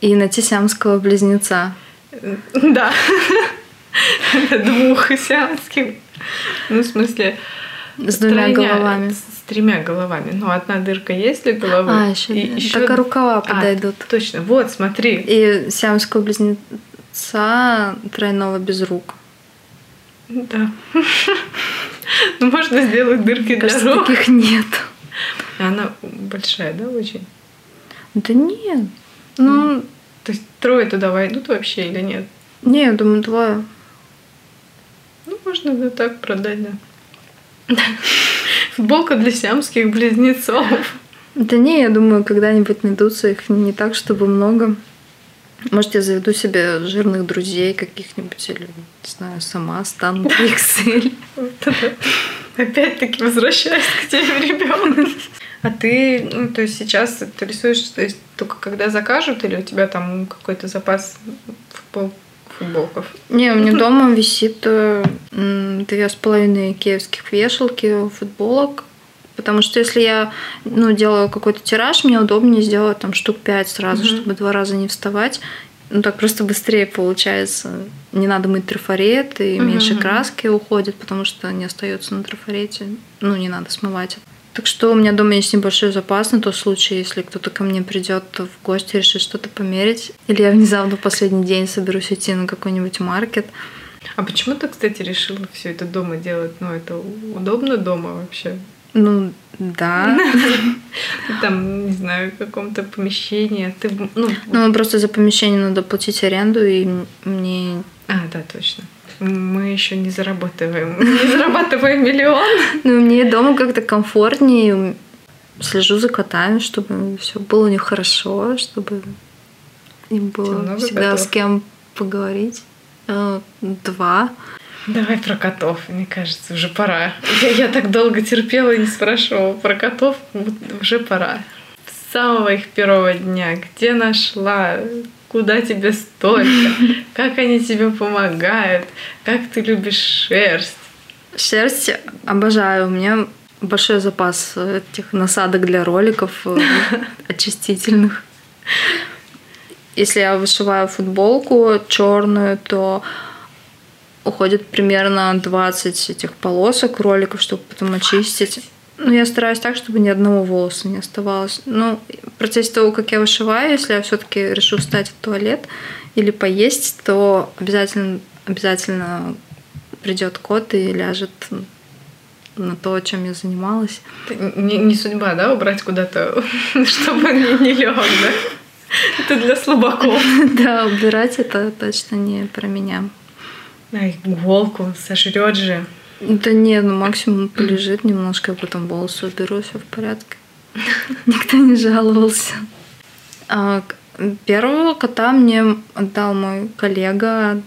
И найти сиамского близнеца. Да. Двух сиамских. Ну, в смысле... С двумя головами тремя головами. Ну, одна дырка есть для головы. А, еще, и еще... Так рукава а, подойдут. Точно, вот, смотри. И сиамского близнеца тройного без рук. Да. Ну, можно сделать дырки для рук. таких нет. Она большая, да, очень? Да нет. Ну, то есть трое туда войдут вообще или нет? Не, я думаю, двое. можно да так продать, да. Футболка для сиамских близнецов. Да не, я думаю, когда-нибудь найдутся их не так, чтобы много. Может, я заведу себе жирных друзей каких-нибудь или, не знаю, сама стану XL. Опять-таки возвращаюсь к теме ребенка. А ты, ну, то есть сейчас ты рисуешь, то есть только когда закажут, или у тебя там какой-то запас футбол, футболков? Не, у меня дома висит э, две с половиной киевских вешалки футболок. Потому что если я ну, делаю какой-то тираж, мне удобнее сделать там штук пять сразу, mm-hmm. чтобы два раза не вставать. Ну так просто быстрее получается. Не надо мыть трафарет, и mm-hmm. меньше краски уходит, потому что не остается на трафарете. Ну, не надо смывать. Так что у меня дома есть небольшой запас на тот случай, если кто-то ко мне придет в гости, решит что-то померить. Или я внезапно в последний день соберусь идти на какой-нибудь маркет. А почему ты, кстати, решила все это дома делать? Ну, это удобно дома вообще? Ну, да. Там, не знаю, в каком-то помещении. Ты, ну, ну, просто за помещение надо платить аренду, и мне... А, да, точно мы еще не зарабатываем, не зарабатываем миллион. Ну, мне дома как-то комфортнее. Слежу за котами, чтобы все было у них хорошо, чтобы им было всегда котов? с кем поговорить. Э, два. Давай про котов, мне кажется, уже пора. Я, я так долго терпела и не спрашивала про котов, вот уже пора. С самого их первого дня, где нашла, куда тебе столько, как они тебе помогают, как ты любишь шерсть. Шерсть обожаю. У меня большой запас этих насадок для роликов э, очистительных. Если я вышиваю футболку черную, то уходит примерно 20 этих полосок роликов, чтобы потом очистить. Ну, я стараюсь так, чтобы ни одного волоса не оставалось. Ну, в процессе того, как я вышиваю, если я все-таки решу встать в туалет или поесть, то обязательно, обязательно придет кот и ляжет на то, чем я занималась. Не, не судьба, да, убрать куда-то, чтобы не, не лег, да? Это для слабаков. Да, убирать это точно не про меня. Ай, волку сожрет же. Да нет, ну максимум полежит немножко, а потом волосы уберу, все в порядке. Никто не жаловался. А, первого кота мне отдал мой коллега,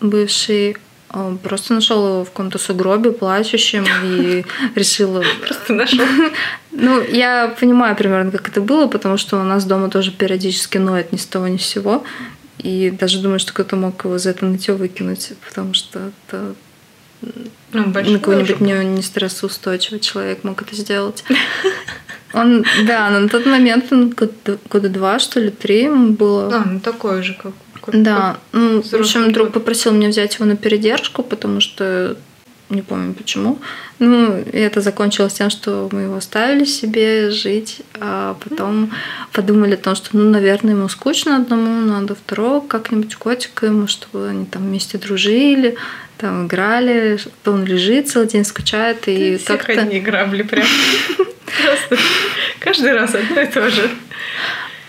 бывший. Он просто нашел его в каком-то сугробе плачущем и решил... Просто нашел. Ну, я понимаю примерно, как это было, потому что у нас дома тоже периодически ноет ни с того ни с сего. И даже думаю, что кто-то мог его за это нытье выкинуть, потому что это ну, на кого-нибудь не, не стрессоустойчивый человек мог это сделать. Он, да, на тот момент он года, года два, что ли, три ему было. А, ну такой же, как да, ну, в общем, друг попросил меня взять его на передержку, потому что не помню почему. Ну, и это закончилось тем, что мы его оставили себе жить, а потом подумали о том, что, ну, наверное, ему скучно одному, надо второго как-нибудь котика ему, чтобы они там вместе дружили, там играли, он лежит целый день, скучает. И как-то... одни грабли прям. Просто каждый раз одно и то же.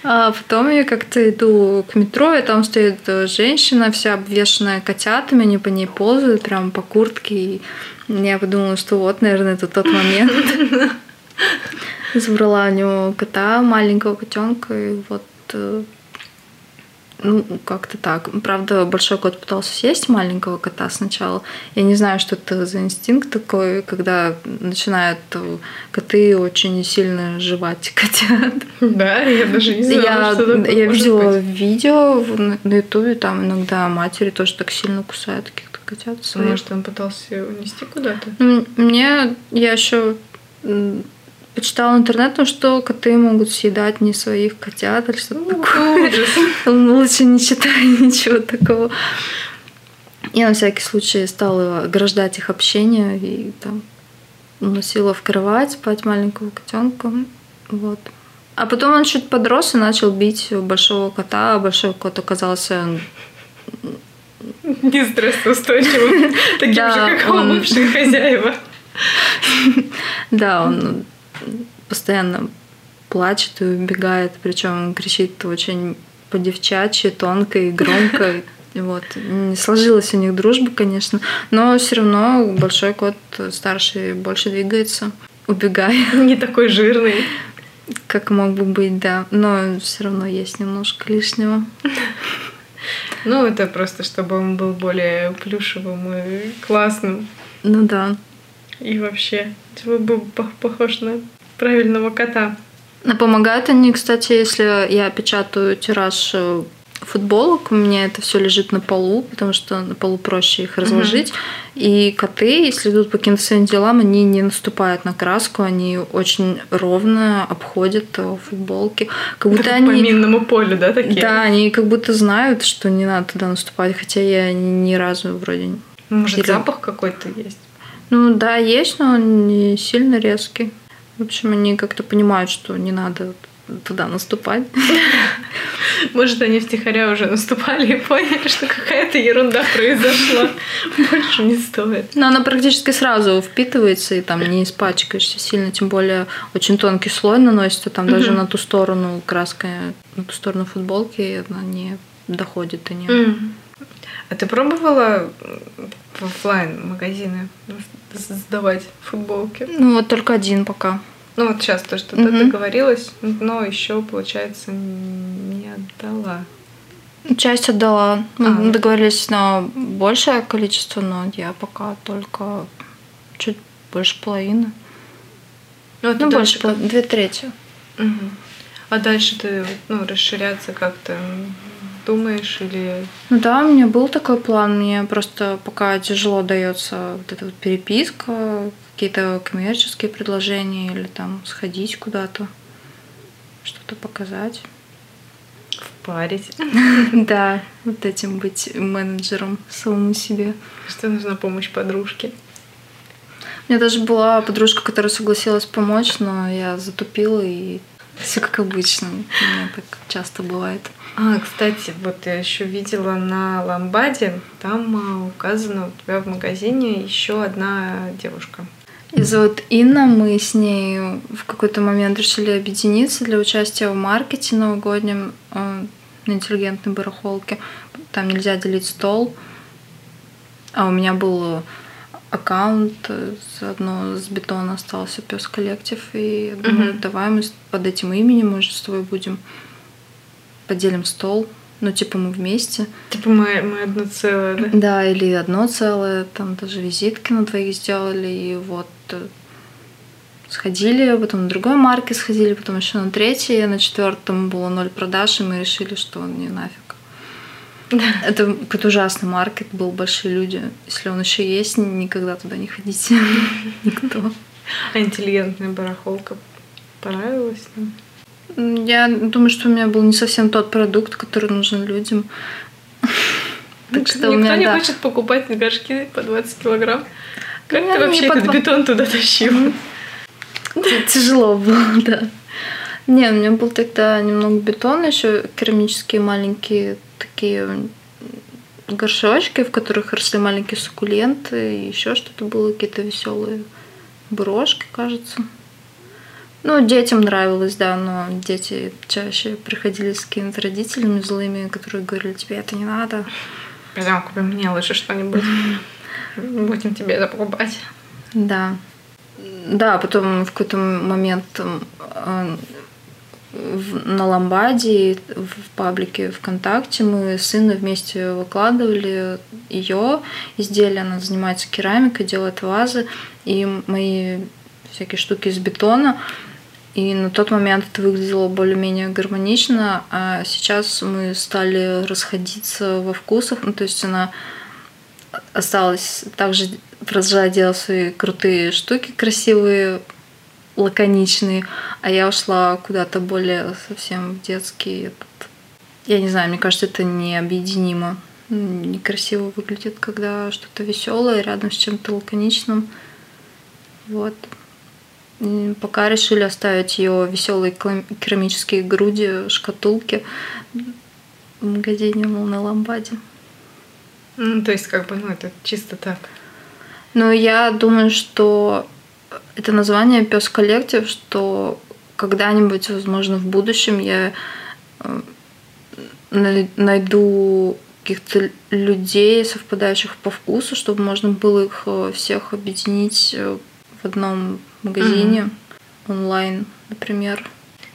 А потом я как-то иду к метро, и там стоит женщина, вся обвешенная котятами, они по ней ползают прямо по куртке. И я подумала, что вот, наверное, это тот момент. Забрала у него кота, маленького котенка, и вот э, ну, как-то так. Правда, большой кот пытался съесть маленького кота сначала. Я не знаю, что это за инстинкт такой, когда начинают коты очень сильно жевать котят. Да, я даже не знаю, я, что такое Я видела быть. видео на ютубе, там иногда матери тоже так сильно кусают каких-то котят. Своих. Может, он пытался унести куда-то? Мне, я еще почитала интернетом, что коты могут съедать не своих котят или что-то ну, такое. Лучше не читай ничего такого. Я на всякий случай стала ограждать их общение и там носила в кровать спать маленького котенка. Вот. А потом он чуть подрос и начал бить большого кота, а большой кот оказался не стрессоустойчивым, таким же, как он... бывшие хозяева. Да, он постоянно плачет и убегает, причем кричит очень по-девчачьи, тонко и громко. Вот. Не сложилась у них дружба, конечно, но все равно большой кот старший больше двигается, убегая. Не такой жирный. Как мог бы быть, да. Но все равно есть немножко лишнего. Ну, это просто, чтобы он был более плюшевым и классным. Ну да. И вообще, чтобы был похож на правильного кота. Но помогают они, кстати, если я печатаю тираж э, футболок, у меня это все лежит на полу, потому что на полу проще их разложить. Угу. И коты, если идут по каким-то своим делам, они не наступают на краску, они очень ровно обходят э, футболки. Как будто это они... По минному полю, да, такие? Да, они как будто знают, что не надо туда наступать, хотя я ни разу вроде... Может, Или... запах какой-то есть? Ну да, есть, но он не сильно резкий. В общем, они как-то понимают, что не надо туда наступать. Может, они втихаря уже наступали и поняли, что какая-то ерунда произошла. Больше не стоит. Но она практически сразу впитывается, и там не испачкаешься сильно. Тем более очень тонкий слой наносится. Там даже на ту сторону краска, на ту сторону футболки она не доходит до нее. А ты пробовала в офлайн магазины сдавать футболки? Ну вот только один пока. Ну вот сейчас то, что mm-hmm. ты договорилась, но еще, получается, не отдала. Часть отдала. Мы а, договорились на большее количество, но я пока только чуть больше половины. Ну, ну больше как... две трети. Угу. А дальше ты ну, расширяться как-то думаешь или... Ну да, у меня был такой план. Мне просто пока тяжело дается вот эта вот переписка, какие-то коммерческие предложения или там сходить куда-то, что-то показать. Впарить. Да, вот этим быть менеджером самому себе. Что нужна помощь подружке? У меня даже была подружка, которая согласилась помочь, но я затупила и все как обычно. У меня так часто бывает. А, кстати, вот я еще видела на Ламбаде, там а, указано у тебя в магазине еще одна девушка. Ее зовут Инна. Мы с ней в какой-то момент решили объединиться для участия в маркете новогоднем э, на интеллигентной барахолке. Там нельзя делить стол. А у меня был аккаунт, заодно с бетона остался пес коллектив. И я думаю, угу. давай мы под этим именем, может, с тобой будем поделим стол. Ну, типа мы вместе. Типа мы, мы одно целое, да? Да, или одно целое. Там даже визитки на двоих сделали. И вот э, сходили, потом на другой марке сходили, потом еще на третьей, на четвертом было ноль продаж, и мы решили, что он не нафиг. Да. Это какой-то ужасный маркет, был большие люди. Если он еще есть, никогда туда не ходите. Никто. А интеллигентная барахолка понравилась? Я думаю, что у меня был не совсем тот продукт, который нужен людям. Так что Никто меня, не да. хочет покупать горшки по 20 килограмм. Как я ты вообще этот бетон туда тащил? Тяжело было, да. Не, у меня был тогда немного бетона, еще керамические маленькие такие горшочки, в которых росли маленькие суккуленты, еще что-то было, какие-то веселые брошки, кажется. Ну, детям нравилось, да, но дети чаще приходили с какими-то родителями злыми, которые говорили, тебе это не надо. Пойдем купим мне лучше что-нибудь. Будем тебе это покупать. Да. Да, потом в какой-то момент э, на Ламбаде, в паблике ВКонтакте мы с Инной вместе выкладывали ее изделия. Она занимается керамикой, делает вазы и мои всякие штуки из бетона. И на тот момент это выглядело более-менее гармонично, а сейчас мы стали расходиться во вкусах. Ну, то есть она осталась также продолжала делать свои крутые штуки, красивые, лаконичные, а я ушла куда-то более совсем детский. Я не знаю, мне кажется, это необъединимо. Некрасиво выглядит, когда что-то веселое рядом с чем-то лаконичным. Вот. Пока решили оставить ее веселые керамические груди, шкатулки в магазине на Ламбаде. Ну, то есть, как бы, ну, это чисто так. Но я думаю, что это название Пес коллектив, что когда-нибудь, возможно, в будущем я э, найду каких-то людей, совпадающих по вкусу, чтобы можно было их э, всех объединить э, в одном магазине mm-hmm. онлайн, например.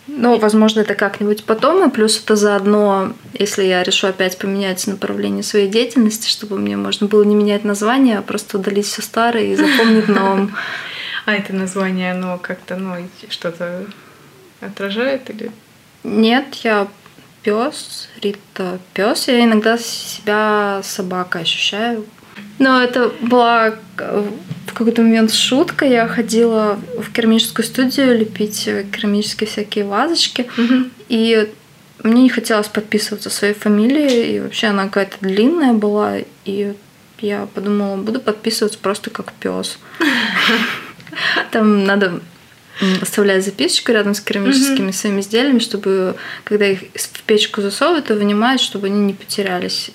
Ну, возможно, это как-нибудь потом, и плюс это заодно, если я решу опять поменять направление своей деятельности, чтобы мне можно было не менять название, а просто удалить все старое и запомнить новым. А это название, оно как-то, ну, что-то отражает или? Нет, я пес, Рита пес. Я иногда себя собакой ощущаю. Но это была в какой-то момент шутка. Я ходила в керамическую студию лепить керамические всякие вазочки. Mm-hmm. И мне не хотелось подписываться своей фамилией. И вообще она какая-то длинная была. И я подумала, буду подписываться просто как пес. Там надо оставлять записочку рядом с керамическими mm-hmm. своими изделиями, чтобы, когда их в печку засовывают, то вынимают, чтобы они не потерялись.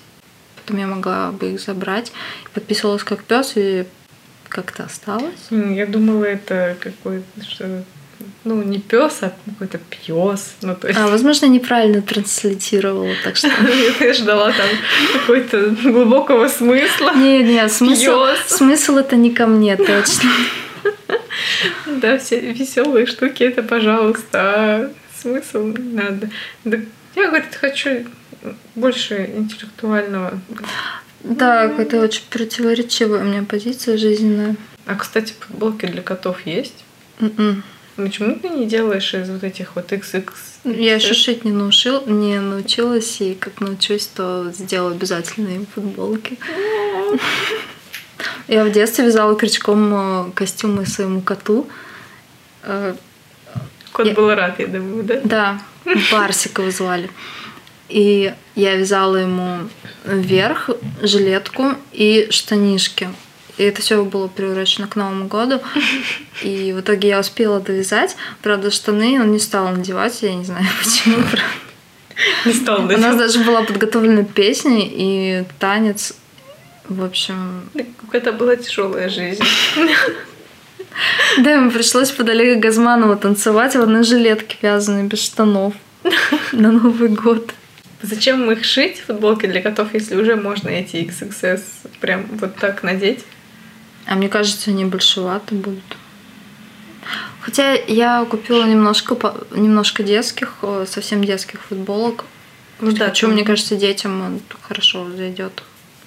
Потом я могла бы их забрать. Подписывалась как пес и как-то осталось. Я думала, это какой-то ну, не пес, а какой-то пьес. Ну, то есть... А, возможно, неправильно транслитировала, так что... Я ждала там какой-то глубокого смысла. Не, не, смысл, смысл это не ко мне, точно. Да, все веселые штуки это, пожалуйста, а смысл надо. Да, я, говорит, хочу больше интеллектуального. Да, это очень противоречивая у меня позиция жизненная. А, кстати, футболки для котов есть? Mm-mm. Почему ты не делаешь из вот этих вот XX? Я еще шить не научил, не научилась, и как научусь, то сделаю обязательно им футболки. Я в детстве вязала крючком э, костюмы своему коту. Э, Кот я... был рад, я думаю, да? Да, Барсика звали. И я вязала ему верх, жилетку и штанишки. И это все было приурочено к Новому году. И в итоге я успела довязать. Правда, штаны он не стал надевать, я не знаю почему. Не стал надевать. У нас даже была подготовлена песня и танец в общем... Это была тяжелая жизнь. Да, ему пришлось под Олега Газманова танцевать в одной жилетке вязаной, без штанов на Новый год. Зачем их шить, футболки для котов, если уже можно эти XXS прям вот так надеть? А мне кажется, они большеваты будут. Хотя я купила немножко, немножко детских, э, совсем детских футболок. Ну, да, Хочу, мне кажется, детям хорошо зайдет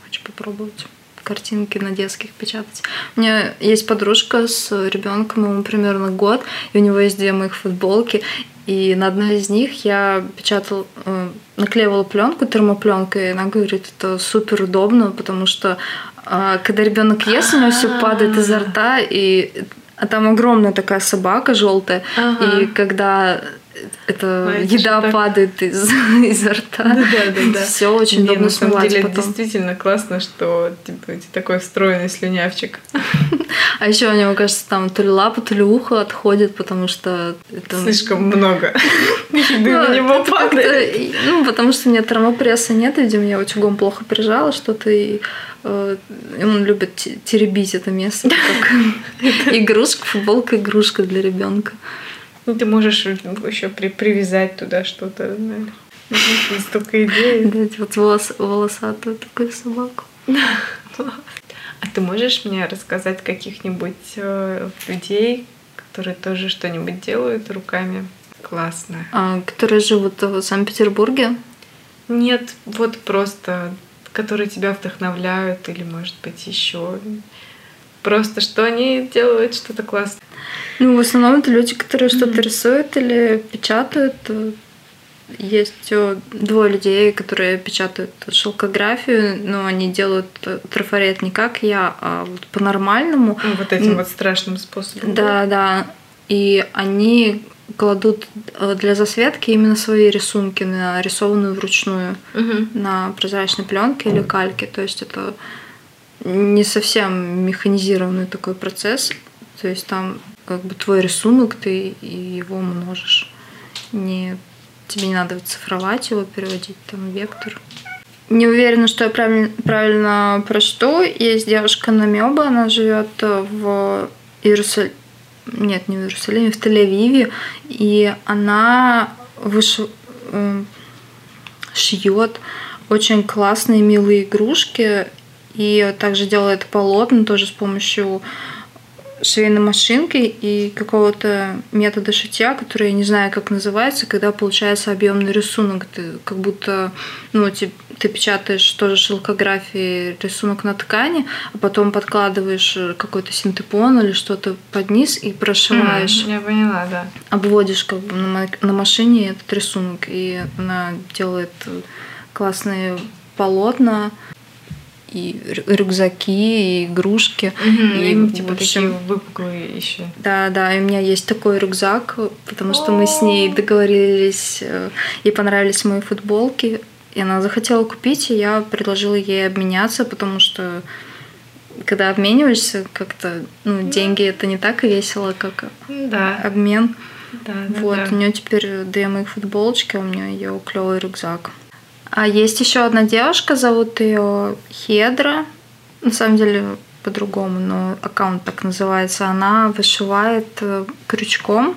хочу попробовать картинки на детских печатать. У меня есть подружка с ребенком, ему примерно год, и у него есть две моих футболки. И на одной из них я печатала, э, наклеивала пленку термопленкой, и она говорит, это супер удобно, потому что э, когда ребенок ест, у него все падает изо рта, и а там огромная такая собака желтая, ага. и когда эта Знаете, еда так... падает из, изо рта. Да, да, да. Все очень удобно На самом деле потом. действительно классно, что типа, такой встроенный слюнявчик. А еще него, кажется, там то ли лапа, то ли ухо отходит, потому что это... Слишком много еды на него падает. Ну, потому что у меня термопресса нет, видимо, я утюгом плохо прижала что-то, и э, он любит теребить это место как игрушка, футболка игрушка для ребенка. Ну, ты можешь еще при привязать туда что-то. Столько идей. Дать вот волос, волосатую такую собаку. А ты можешь мне рассказать каких-нибудь э, людей, которые тоже что-нибудь делают руками? Классно. А, которые живут в Санкт-Петербурге? Нет, вот просто, которые тебя вдохновляют или, может быть, еще просто что они делают что-то классное. Ну, в основном это люди, которые что-то рисуют или печатают. Есть э, двое людей, которые печатают шелкографию, но они делают трафарет не как я, а вот по-нормальному. Ну, вот этим вот страшным способом. Да, да. И они кладут э, для засветки именно свои рисунки, нарисованные вручную угу. на прозрачной пленке или кальке. То есть это не совсем механизированный такой процесс. То есть там как бы твой рисунок, ты его множишь. Не, тебе не надо цифровать его, переводить там вектор. Не уверена, что я правильно, правильно прочту. Есть девушка на Намеба, она живет в Иерусалиме. Нет, не в Иерусалиме, в Тель-Авиве. И она выш... Э, шьет очень классные, милые игрушки. И также делает полотна тоже с помощью швейной машинки и какого-то метода шитья, который я не знаю, как называется, когда получается объемный рисунок. Ты как будто ну, ты, ты печатаешь тоже шелкографии рисунок на ткани, а потом подкладываешь какой-то синтепон или что-то под низ и прошиваешь. Mm, я поняла, да. Обводишь как бы на, на машине этот рисунок, и она делает классные полотна и рюкзаки, и игрушки. Угу, и, и типа общем, такие выпуклые еще. Да, да, и у меня есть такой рюкзак, потому что мы с ней договорились, э, ей понравились мои футболки, и она захотела купить, и я предложила ей обменяться, потому что когда обмениваешься, как-то ну, деньги это не так весело, как да. обмен. Да, да, вот, да. у нее теперь две моих футболочки, а у меня ее клевый рюкзак. А есть еще одна девушка, зовут ее Хедра. На самом деле по-другому, но аккаунт так называется. Она вышивает э, крючком.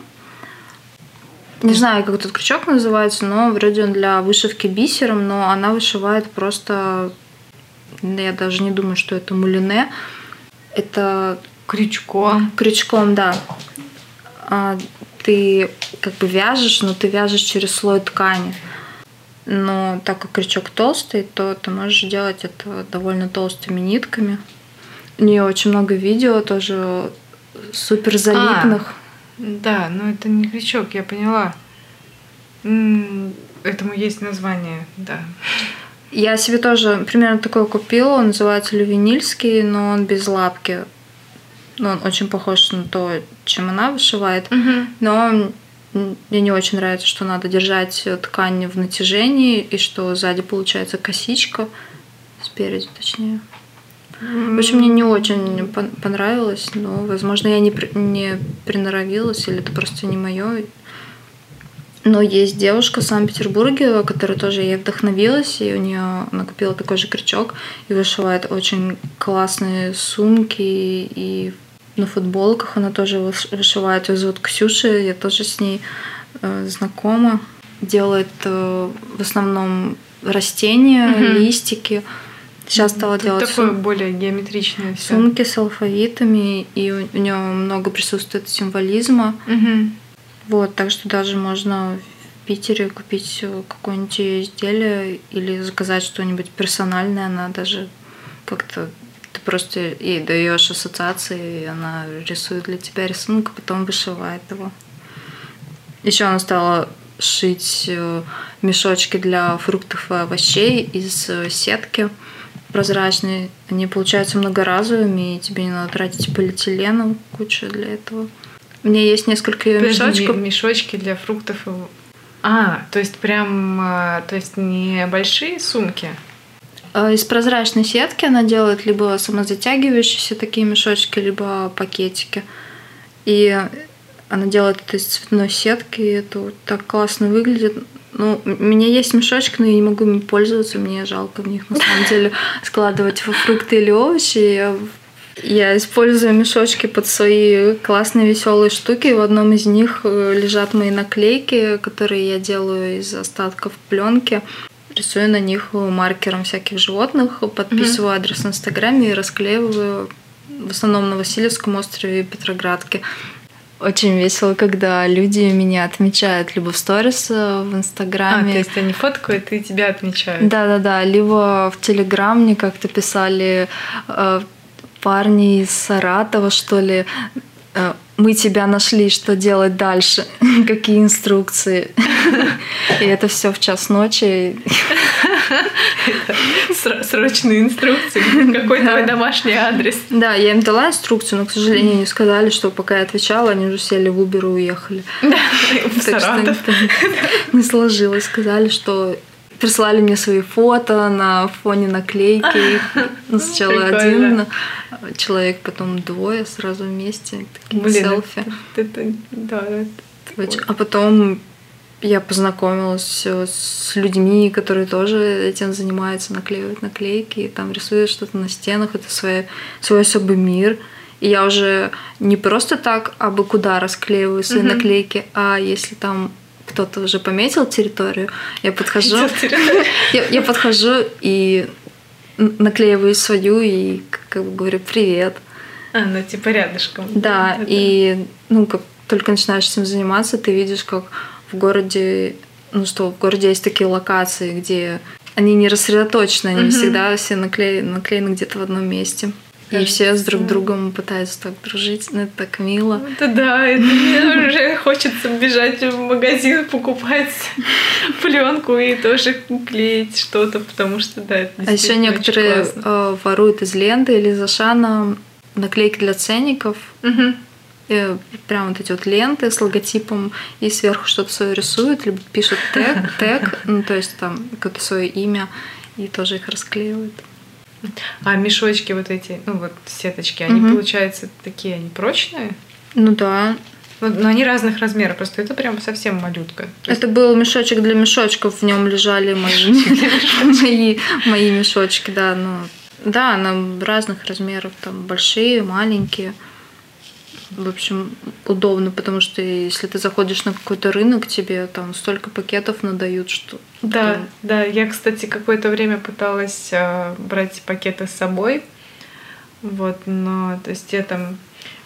Не знаю, как этот крючок называется, но вроде он для вышивки бисером, но она вышивает просто... Я даже не думаю, что это мулине. Это крючком. Крючком, да. А, ты как бы вяжешь, но ты вяжешь через слой ткани. Но так как крючок толстый, то ты можешь делать это довольно толстыми нитками. У нее очень много видео тоже супер залипных. А, да, но это не крючок, я поняла. Этому есть название, да. Я себе тоже примерно такой купила. Он называется лювинильский, но он без лапки. Ну, он очень похож на то, чем она вышивает. Угу. Но мне не очень нравится, что надо держать ткань в натяжении, и что сзади получается косичка, спереди точнее. В общем, мне не очень понравилось, но, возможно, я не, не приноровилась, или это просто не мое. Но есть девушка в Санкт-Петербурге, которая тоже ей вдохновилась, и у нее накопила такой же крючок и вышивает очень классные сумки и на футболках она тоже вышивает. Ее зовут Ксюша, я тоже с ней э, знакома. Делает э, в основном растения, угу. листики. Сейчас стала Это делать такое сум... более геометричное все. Сумки с алфавитами, и у, у нее много присутствует символизма. Угу. Вот, так что даже можно в Питере купить какое-нибудь изделие или заказать что-нибудь персональное. Она даже как-то ты просто ей даешь ассоциации, и она рисует для тебя рисунок, а потом вышивает его. Еще она стала шить э, мешочки для фруктов и овощей из э, сетки прозрачной. Они получаются многоразовыми, и тебе не надо тратить полиэтиленом кучу для этого. У меня есть несколько ее мешочков. Мешочки для фруктов и... А, то есть прям, э, то есть не большие сумки? Э, из прозрачной сетки она делает либо самозатягивающиеся такие мешочки, либо пакетики. И она делает это из цветной сетки, и это вот так классно выглядит. Ну, у меня есть мешочек, но я не могу им пользоваться, мне жалко в них на самом деле складывать фрукты или овощи. Я, я использую мешочки под свои классные веселые штуки. В одном из них э, лежат мои наклейки, которые я делаю из остатков пленки рисую на них маркером всяких животных, подписываю mm-hmm. адрес в Инстаграме и расклеиваю в основном на Васильевском острове и Петроградке. Очень весело, когда люди меня отмечают либо в сторис э, в Инстаграме. А, то есть они фоткают и тебя отмечают. Да-да-да, либо в Телеграм мне как-то писали э, парни из Саратова, что ли, э, мы тебя нашли, что делать дальше, какие инструкции. И это все в час ночи. Срочные инструкции. Какой твой домашний адрес? Да, я им дала инструкцию, но, к сожалению, не сказали, что пока я отвечала, они уже сели в Uber и уехали. В Саратов. Не сложилось. Сказали, что прислали мне свои фото на фоне наклейки. Ну, сначала один человек, потом двое сразу вместе, такие Блин, селфи. Это, да, это а потом я познакомилась с людьми, которые тоже этим занимаются, наклеивают наклейки, там рисуют что-то на стенах, это свой, свой особый мир. И я уже не просто так абы куда расклеиваю свои mm-hmm. наклейки, а если там кто-то уже пометил территорию, я подхожу, я, я подхожу и наклеиваю свою и как бы говорю привет. А, ну типа рядышком. Да, Это... и ну как только начинаешь этим заниматься, ты видишь, как в городе, ну что, в городе есть такие локации, где они не рассредоточены, они угу. всегда все наклеены, наклеены где-то в одном месте. И все с друг другом пытаются так дружить. Ну, это так мило. Это да, это мне уже хочется бежать в магазин, покупать пленку и тоже клеить что-то, потому что да, это А еще некоторые э, воруют из ленты или из Ашана наклейки для ценников. Угу. Прям вот эти вот ленты с логотипом и сверху что-то свое рисуют, либо пишут тег, тег, ну то есть там какое-то свое имя и тоже их расклеивают. А мешочки вот эти, ну вот сеточки, они, угу. получается, такие, они прочные? Ну да. Но, они разных размеров, просто это прям совсем малютка. Это был мешочек для мешочков, в нем лежали мои, мои, мои мешочки, да, ну, да, на разных размеров, там большие, маленькие в общем, удобно, потому что если ты заходишь на какой-то рынок, тебе там столько пакетов надают, что... Да, там... да. Я, кстати, какое-то время пыталась э, брать пакеты с собой. Вот, но, то есть я там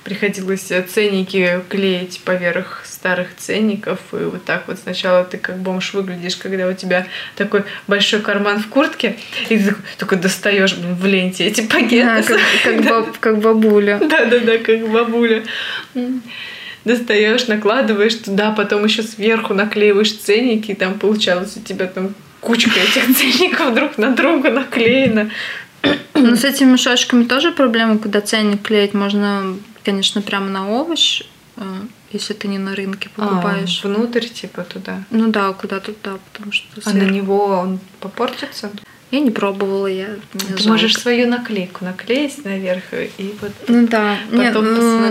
приходилось ценники клеить поверх старых ценников. И вот так вот сначала ты как бомж выглядишь, когда у тебя такой большой карман в куртке, и ты такой достаешь в ленте эти пакеты. Да, как, как, баб, как бабуля. Да, да, да, как бабуля. Достаешь, накладываешь туда, потом еще сверху наклеиваешь ценники, и там получалось у тебя там кучка этих ценников друг на друга наклеена. Ну, с этими мешочками тоже проблема, когда ценник клеить можно конечно, прямо на овощ, э, если ты не на рынке покупаешь. А, внутрь, типа, туда? Ну да, куда туда, потому что... А на него он попортится? Я не пробовала, я Ты жалко. можешь свою наклейку наклеить наверх и вот ну, да. потом Нет,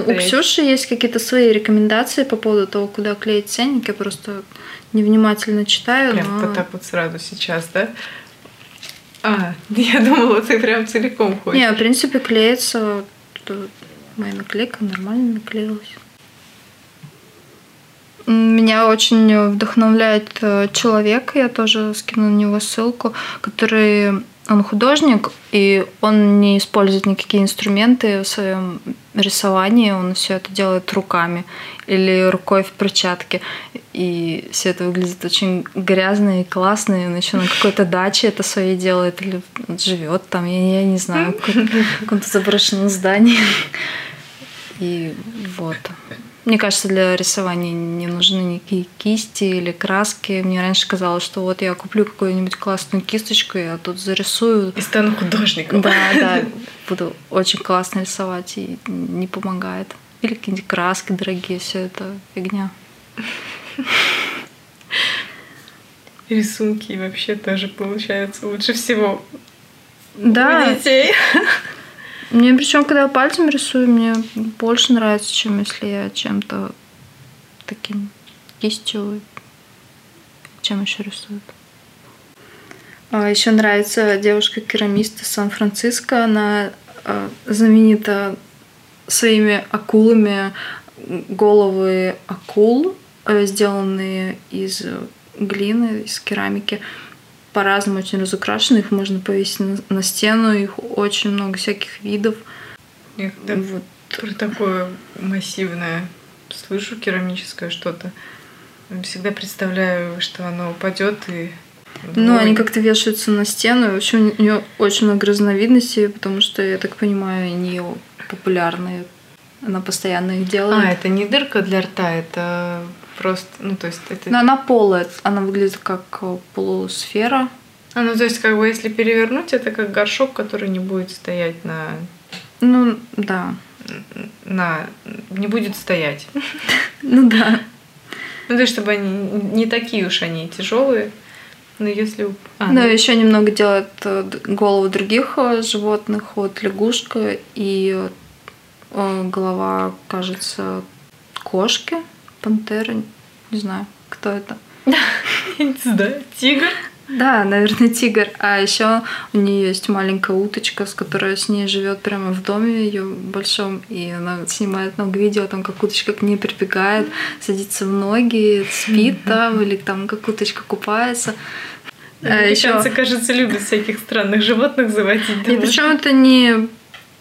ну, У Ксюши есть какие-то свои рекомендации по поводу того, куда клеить ценник. Я просто невнимательно читаю. Прям но... вот так вот сразу сейчас, да? А, я думала, ты прям целиком хочешь. Не, в принципе, клеится моя наклейка нормально наклеилась. Меня очень вдохновляет э, человек, я тоже скину на него ссылку, который он художник, и он не использует никакие инструменты в своем рисовании, он все это делает руками или рукой в перчатке. И все это выглядит очень грязно и классно. И он еще на какой-то даче это свое делает или живет там, я, я не знаю, в каком-то заброшенном здании. И вот. Мне кажется, для рисования не нужны никакие кисти или краски. Мне раньше казалось, что вот я куплю какую-нибудь классную кисточку, я тут зарисую. И стану художником. Да, да. Буду очень классно рисовать, и не помогает. Или какие-нибудь краски дорогие, все это фигня. Рисунки вообще тоже получаются лучше всего да. у детей. Мне причем, когда я пальцем рисую, мне больше нравится, чем если я чем-то таким кистью, чем еще рисуют. А еще нравится девушка-керамист из Сан-Франциско. Она а, знаменита своими акулами. Головы акул, э, сделанные из глины, из керамики по-разному очень разукрашены, их можно повесить на, на стену, их очень много всяких видов. Когда вот. про такое массивное слышу керамическое что-то, всегда представляю, что оно упадет и ну, они как-то вешаются на стену. В общем, у нее очень много разновидностей, потому что, я так понимаю, они популярные. Она постоянно их делает. А, это не дырка для рта, это Просто, ну, то есть это... Но она полая, она выглядит как э, полусфера. А, ну, то есть, как бы, если перевернуть, это как горшок, который не будет стоять на... Ну, да. На... Не будет стоять. Ну, да. Ну, то есть, чтобы они не такие уж они тяжелые. Но если... А, да, ну... еще немного делают э, голову других э, животных. Вот лягушка и голова, кажется, кошки пантера, не знаю, кто это. Я не знаю, тигр. Да, наверное, тигр. А еще у нее есть маленькая уточка, с которой с ней живет прямо в доме ее большом, и она снимает много видео, там как уточка к ней прибегает, садится в ноги, спит там, или там как уточка купается. А еще... кажется, любят всяких странных животных заводить. И причем это не,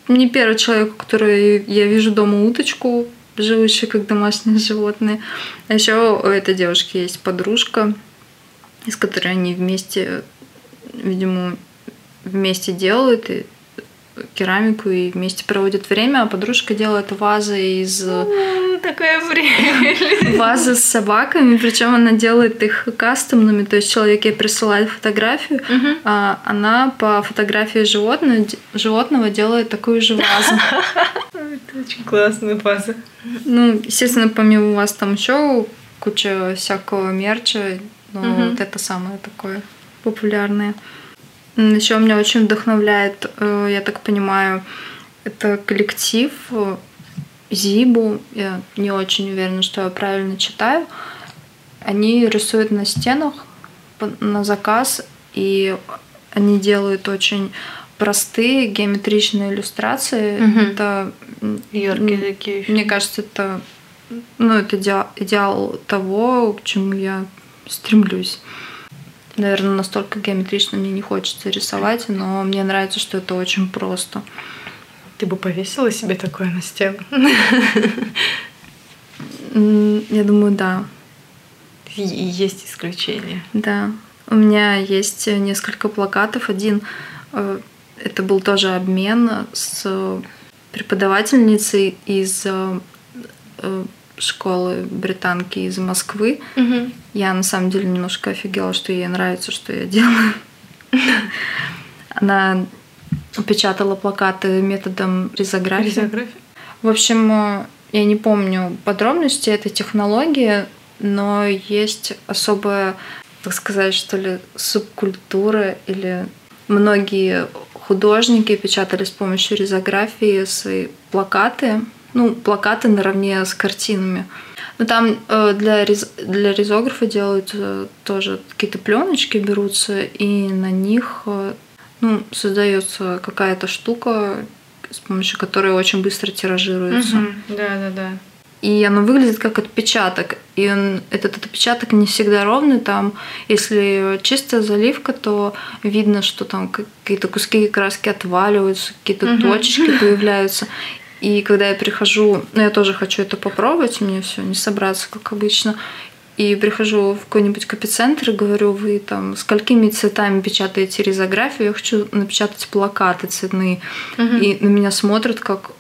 не первый человек, который я вижу дома уточку, живущие как домашние животные. А еще у этой девушки есть подружка, из которой они вместе, видимо, вместе делают и керамику и вместе проводят время, а подружка делает вазы из... такая время. Вазы с собаками, причем она делает их кастомными, то есть человек ей присылает фотографию, угу. а она по фотографии животного, животного делает такую же вазу. Это очень классная ваза. Ну, естественно, помимо вас там еще куча всякого мерча, но угу. вот это самое такое популярное. Еще меня очень вдохновляет, э, я так понимаю, это коллектив э, Зибу. Я не очень уверена, что я правильно читаю. Они рисуют на стенах на заказ, и они делают очень простые геометричные иллюстрации. Угу. Это яркие такие. Мне кажется, это ну, это идеал, идеал того, к чему я стремлюсь. Наверное, настолько геометрично мне не хочется рисовать, но мне нравится, что это очень просто. Ты бы повесила себе такое на стену? Я думаю, да. Есть исключения. Да. У меня есть несколько плакатов. Один э, это был тоже обмен с преподавательницей из э, школы британки из Москвы. Угу. Я на самом деле немножко офигела, что ей нравится, что я делаю. Она печатала плакаты методом ризографии. Ризография? В общем, я не помню подробности этой технологии, но есть особая, так сказать, что ли, субкультура или многие художники печатали с помощью ризографии свои плакаты ну, плакаты наравне с картинами. Но там э, для, рез, для ризографа делают тоже какие-то пленочки берутся, и на них э, ну, создается какая-то штука, с помощью которой очень быстро тиражируется. Угу. Да, да, да. И оно выглядит как отпечаток. И он, этот отпечаток не всегда ровный. Там, если чистая заливка, то видно, что там какие-то куски краски отваливаются, какие-то угу. точки появляются. И когда я прихожу, ну я тоже хочу это попробовать, мне все не собраться, как обычно. И прихожу в какой-нибудь копицентр и говорю, вы там сколькими цветами печатаете ризографию, я хочу напечатать плакаты цветные. Угу. И на меня смотрят как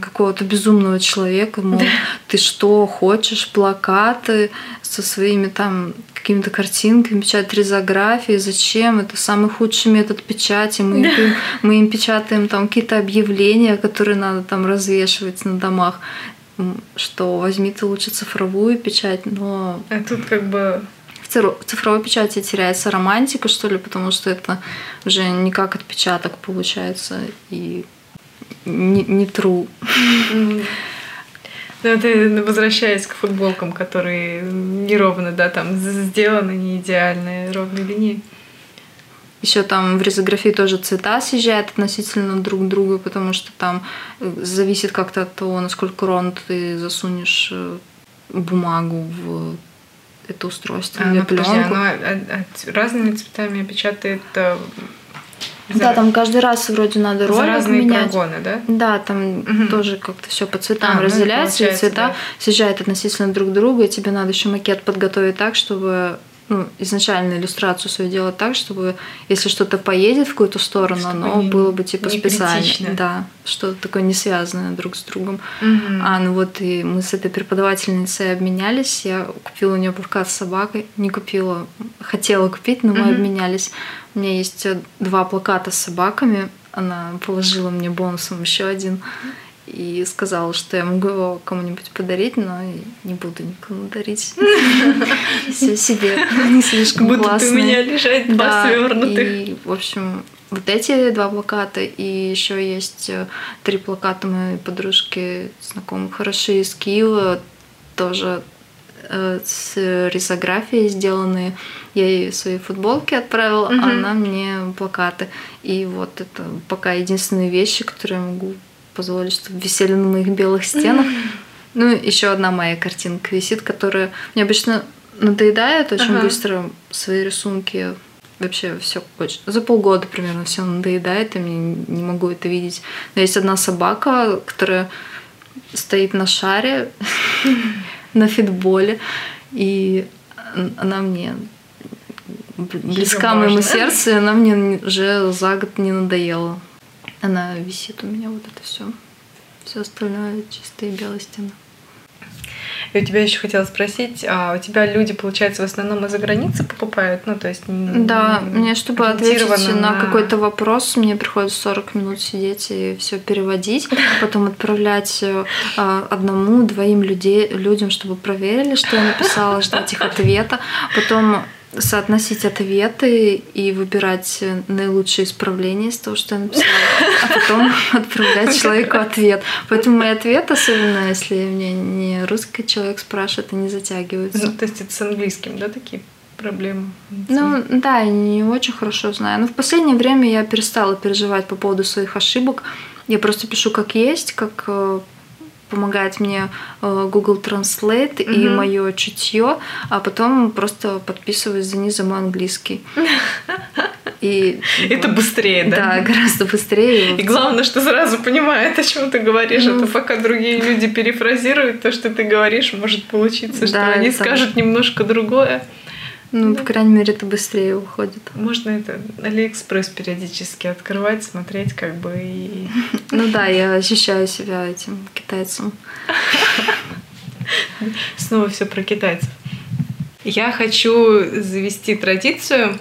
какого-то безумного человека, мол, да. ты что, хочешь плакаты со своими там какими-то картинками, печатать ризографии, зачем? Это самый худший метод печати. Мы, да. им, мы им печатаем там какие-то объявления, которые надо там развешивать на домах что возьми ты лучше цифровую печать, но... А тут как бы в цифровой печати теряется романтика, что ли, потому что это уже не как отпечаток получается и не, не true. Ну, это возвращаясь к футболкам, которые неровно, да, там сделаны, не идеальные, ровной линии. Еще там в ризографии тоже цвета съезжают относительно друг друга, потому что там э, зависит как-то от того, насколько ровно ты засунешь э, бумагу в это устройство а, или ну, пленку. Подожди, оно а, а, разными цветами печатает э, за... Да, там каждый раз вроде надо ролик За разные менять. прогоны, да? Да, там угу. тоже как-то все по цветам а, разделяется, ну, и цвета да. съезжают относительно друг друга, и тебе надо еще макет подготовить так, чтобы ну, изначально иллюстрацию свою делать так, чтобы если что-то поедет в какую-то сторону, чтобы оно не, было бы типа специально. Критично. Да, что-то такое не связанное друг с другом. Угу. А ну вот и мы с этой преподавательницей обменялись. Я купила у нее плакат с собакой. Не купила, хотела купить, но мы угу. обменялись. У меня есть два плаката с собаками. Она положила мне бонусом еще один и сказала, что я могу его кому-нибудь подарить, но не буду никому дарить. Все себе не слишком Будут классные. у меня лежать два свернутых. И, в общем, вот эти два плаката, и еще есть э, три плаката моей подружки, знакомых хороши из Киева, тоже э, с рисографией сделанные. Я ей свои футболки отправила, угу. а она мне плакаты. И вот это пока единственные вещи, которые я могу позволить, чтобы висели на моих белых стенах. Ну, еще одна моя картинка висит, которая мне обычно надоедает очень ага. быстро свои рисунки. Вообще все очень... За полгода примерно все надоедает, и я не могу это видеть. Но есть одна собака, которая стоит на шаре, на фитболе, и она мне близка моему сердцу, и она мне уже за год не надоела. Она висит у меня вот это все. Все остальное чистые белые стены. И у тебя еще хотела спросить, а у тебя люди, получается, в основном из-за границы покупают? Ну, то есть... Да, мне, чтобы ответить на, на какой-то вопрос, мне приходится 40 минут сидеть и все переводить, потом отправлять э, одному, двоим людей, людям, чтобы проверили, что я написала, ждать их ответа, потом соотносить ответы и выбирать наилучшие исправления из того, что я написала, а потом отправлять человеку ответ. Поэтому мои ответы, особенно если мне не русский человек спрашивает, они затягиваются. Ну, то есть это с английским, да, такие проблемы? Ну, да, я не очень хорошо знаю. Но в последнее время я перестала переживать по поводу своих ошибок. Я просто пишу как есть, как э, помогает мне э, Google Translate mm-hmm. и мое чутье, а потом просто подписываюсь за низом английский. И, это быстрее, да? Да, гораздо быстрее. И главное, что сразу понимает, о чем ты говоришь. Ну, это пока другие люди перефразируют то, что ты говоришь, может получиться, да, что они скажут немножко другое. Ну, по крайней мере, это быстрее уходит. Можно это Алиэкспресс периодически открывать, смотреть, как бы и. Ну да, я ощущаю себя этим китайцем. Снова все про китайцев. Я хочу завести традицию,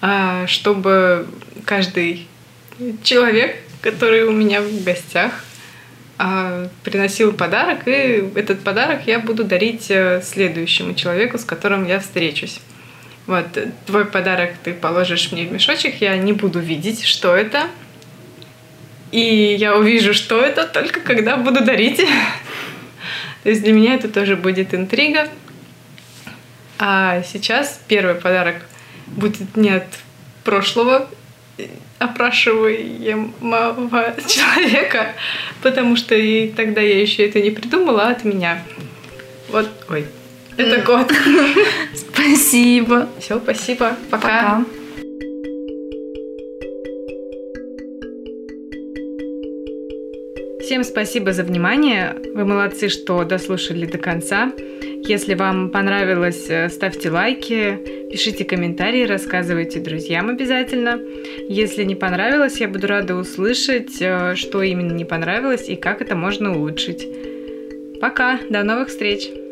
а, чтобы каждый человек, который у меня в гостях, приносил подарок, и этот подарок я буду дарить э, следующему человеку, с которым я встречусь. Вот, твой подарок ты положишь мне в мешочек, я не буду видеть, что это. И я увижу, что это, только когда буду дарить. То есть для меня это тоже будет интрига. А сейчас первый подарок будет не от прошлого опрашиваемого человека, потому что и тогда я еще это не придумала, а от меня. Вот, ой, это кот. Спасибо. Все, спасибо. Пока. Пока. Всем спасибо за внимание. Вы молодцы, что дослушали до конца. Если вам понравилось, э, ставьте лайки, пишите комментарии, рассказывайте друзьям обязательно. Если не понравилось, я буду рада услышать, э, что именно не понравилось и как это можно улучшить. Пока, до новых встреч!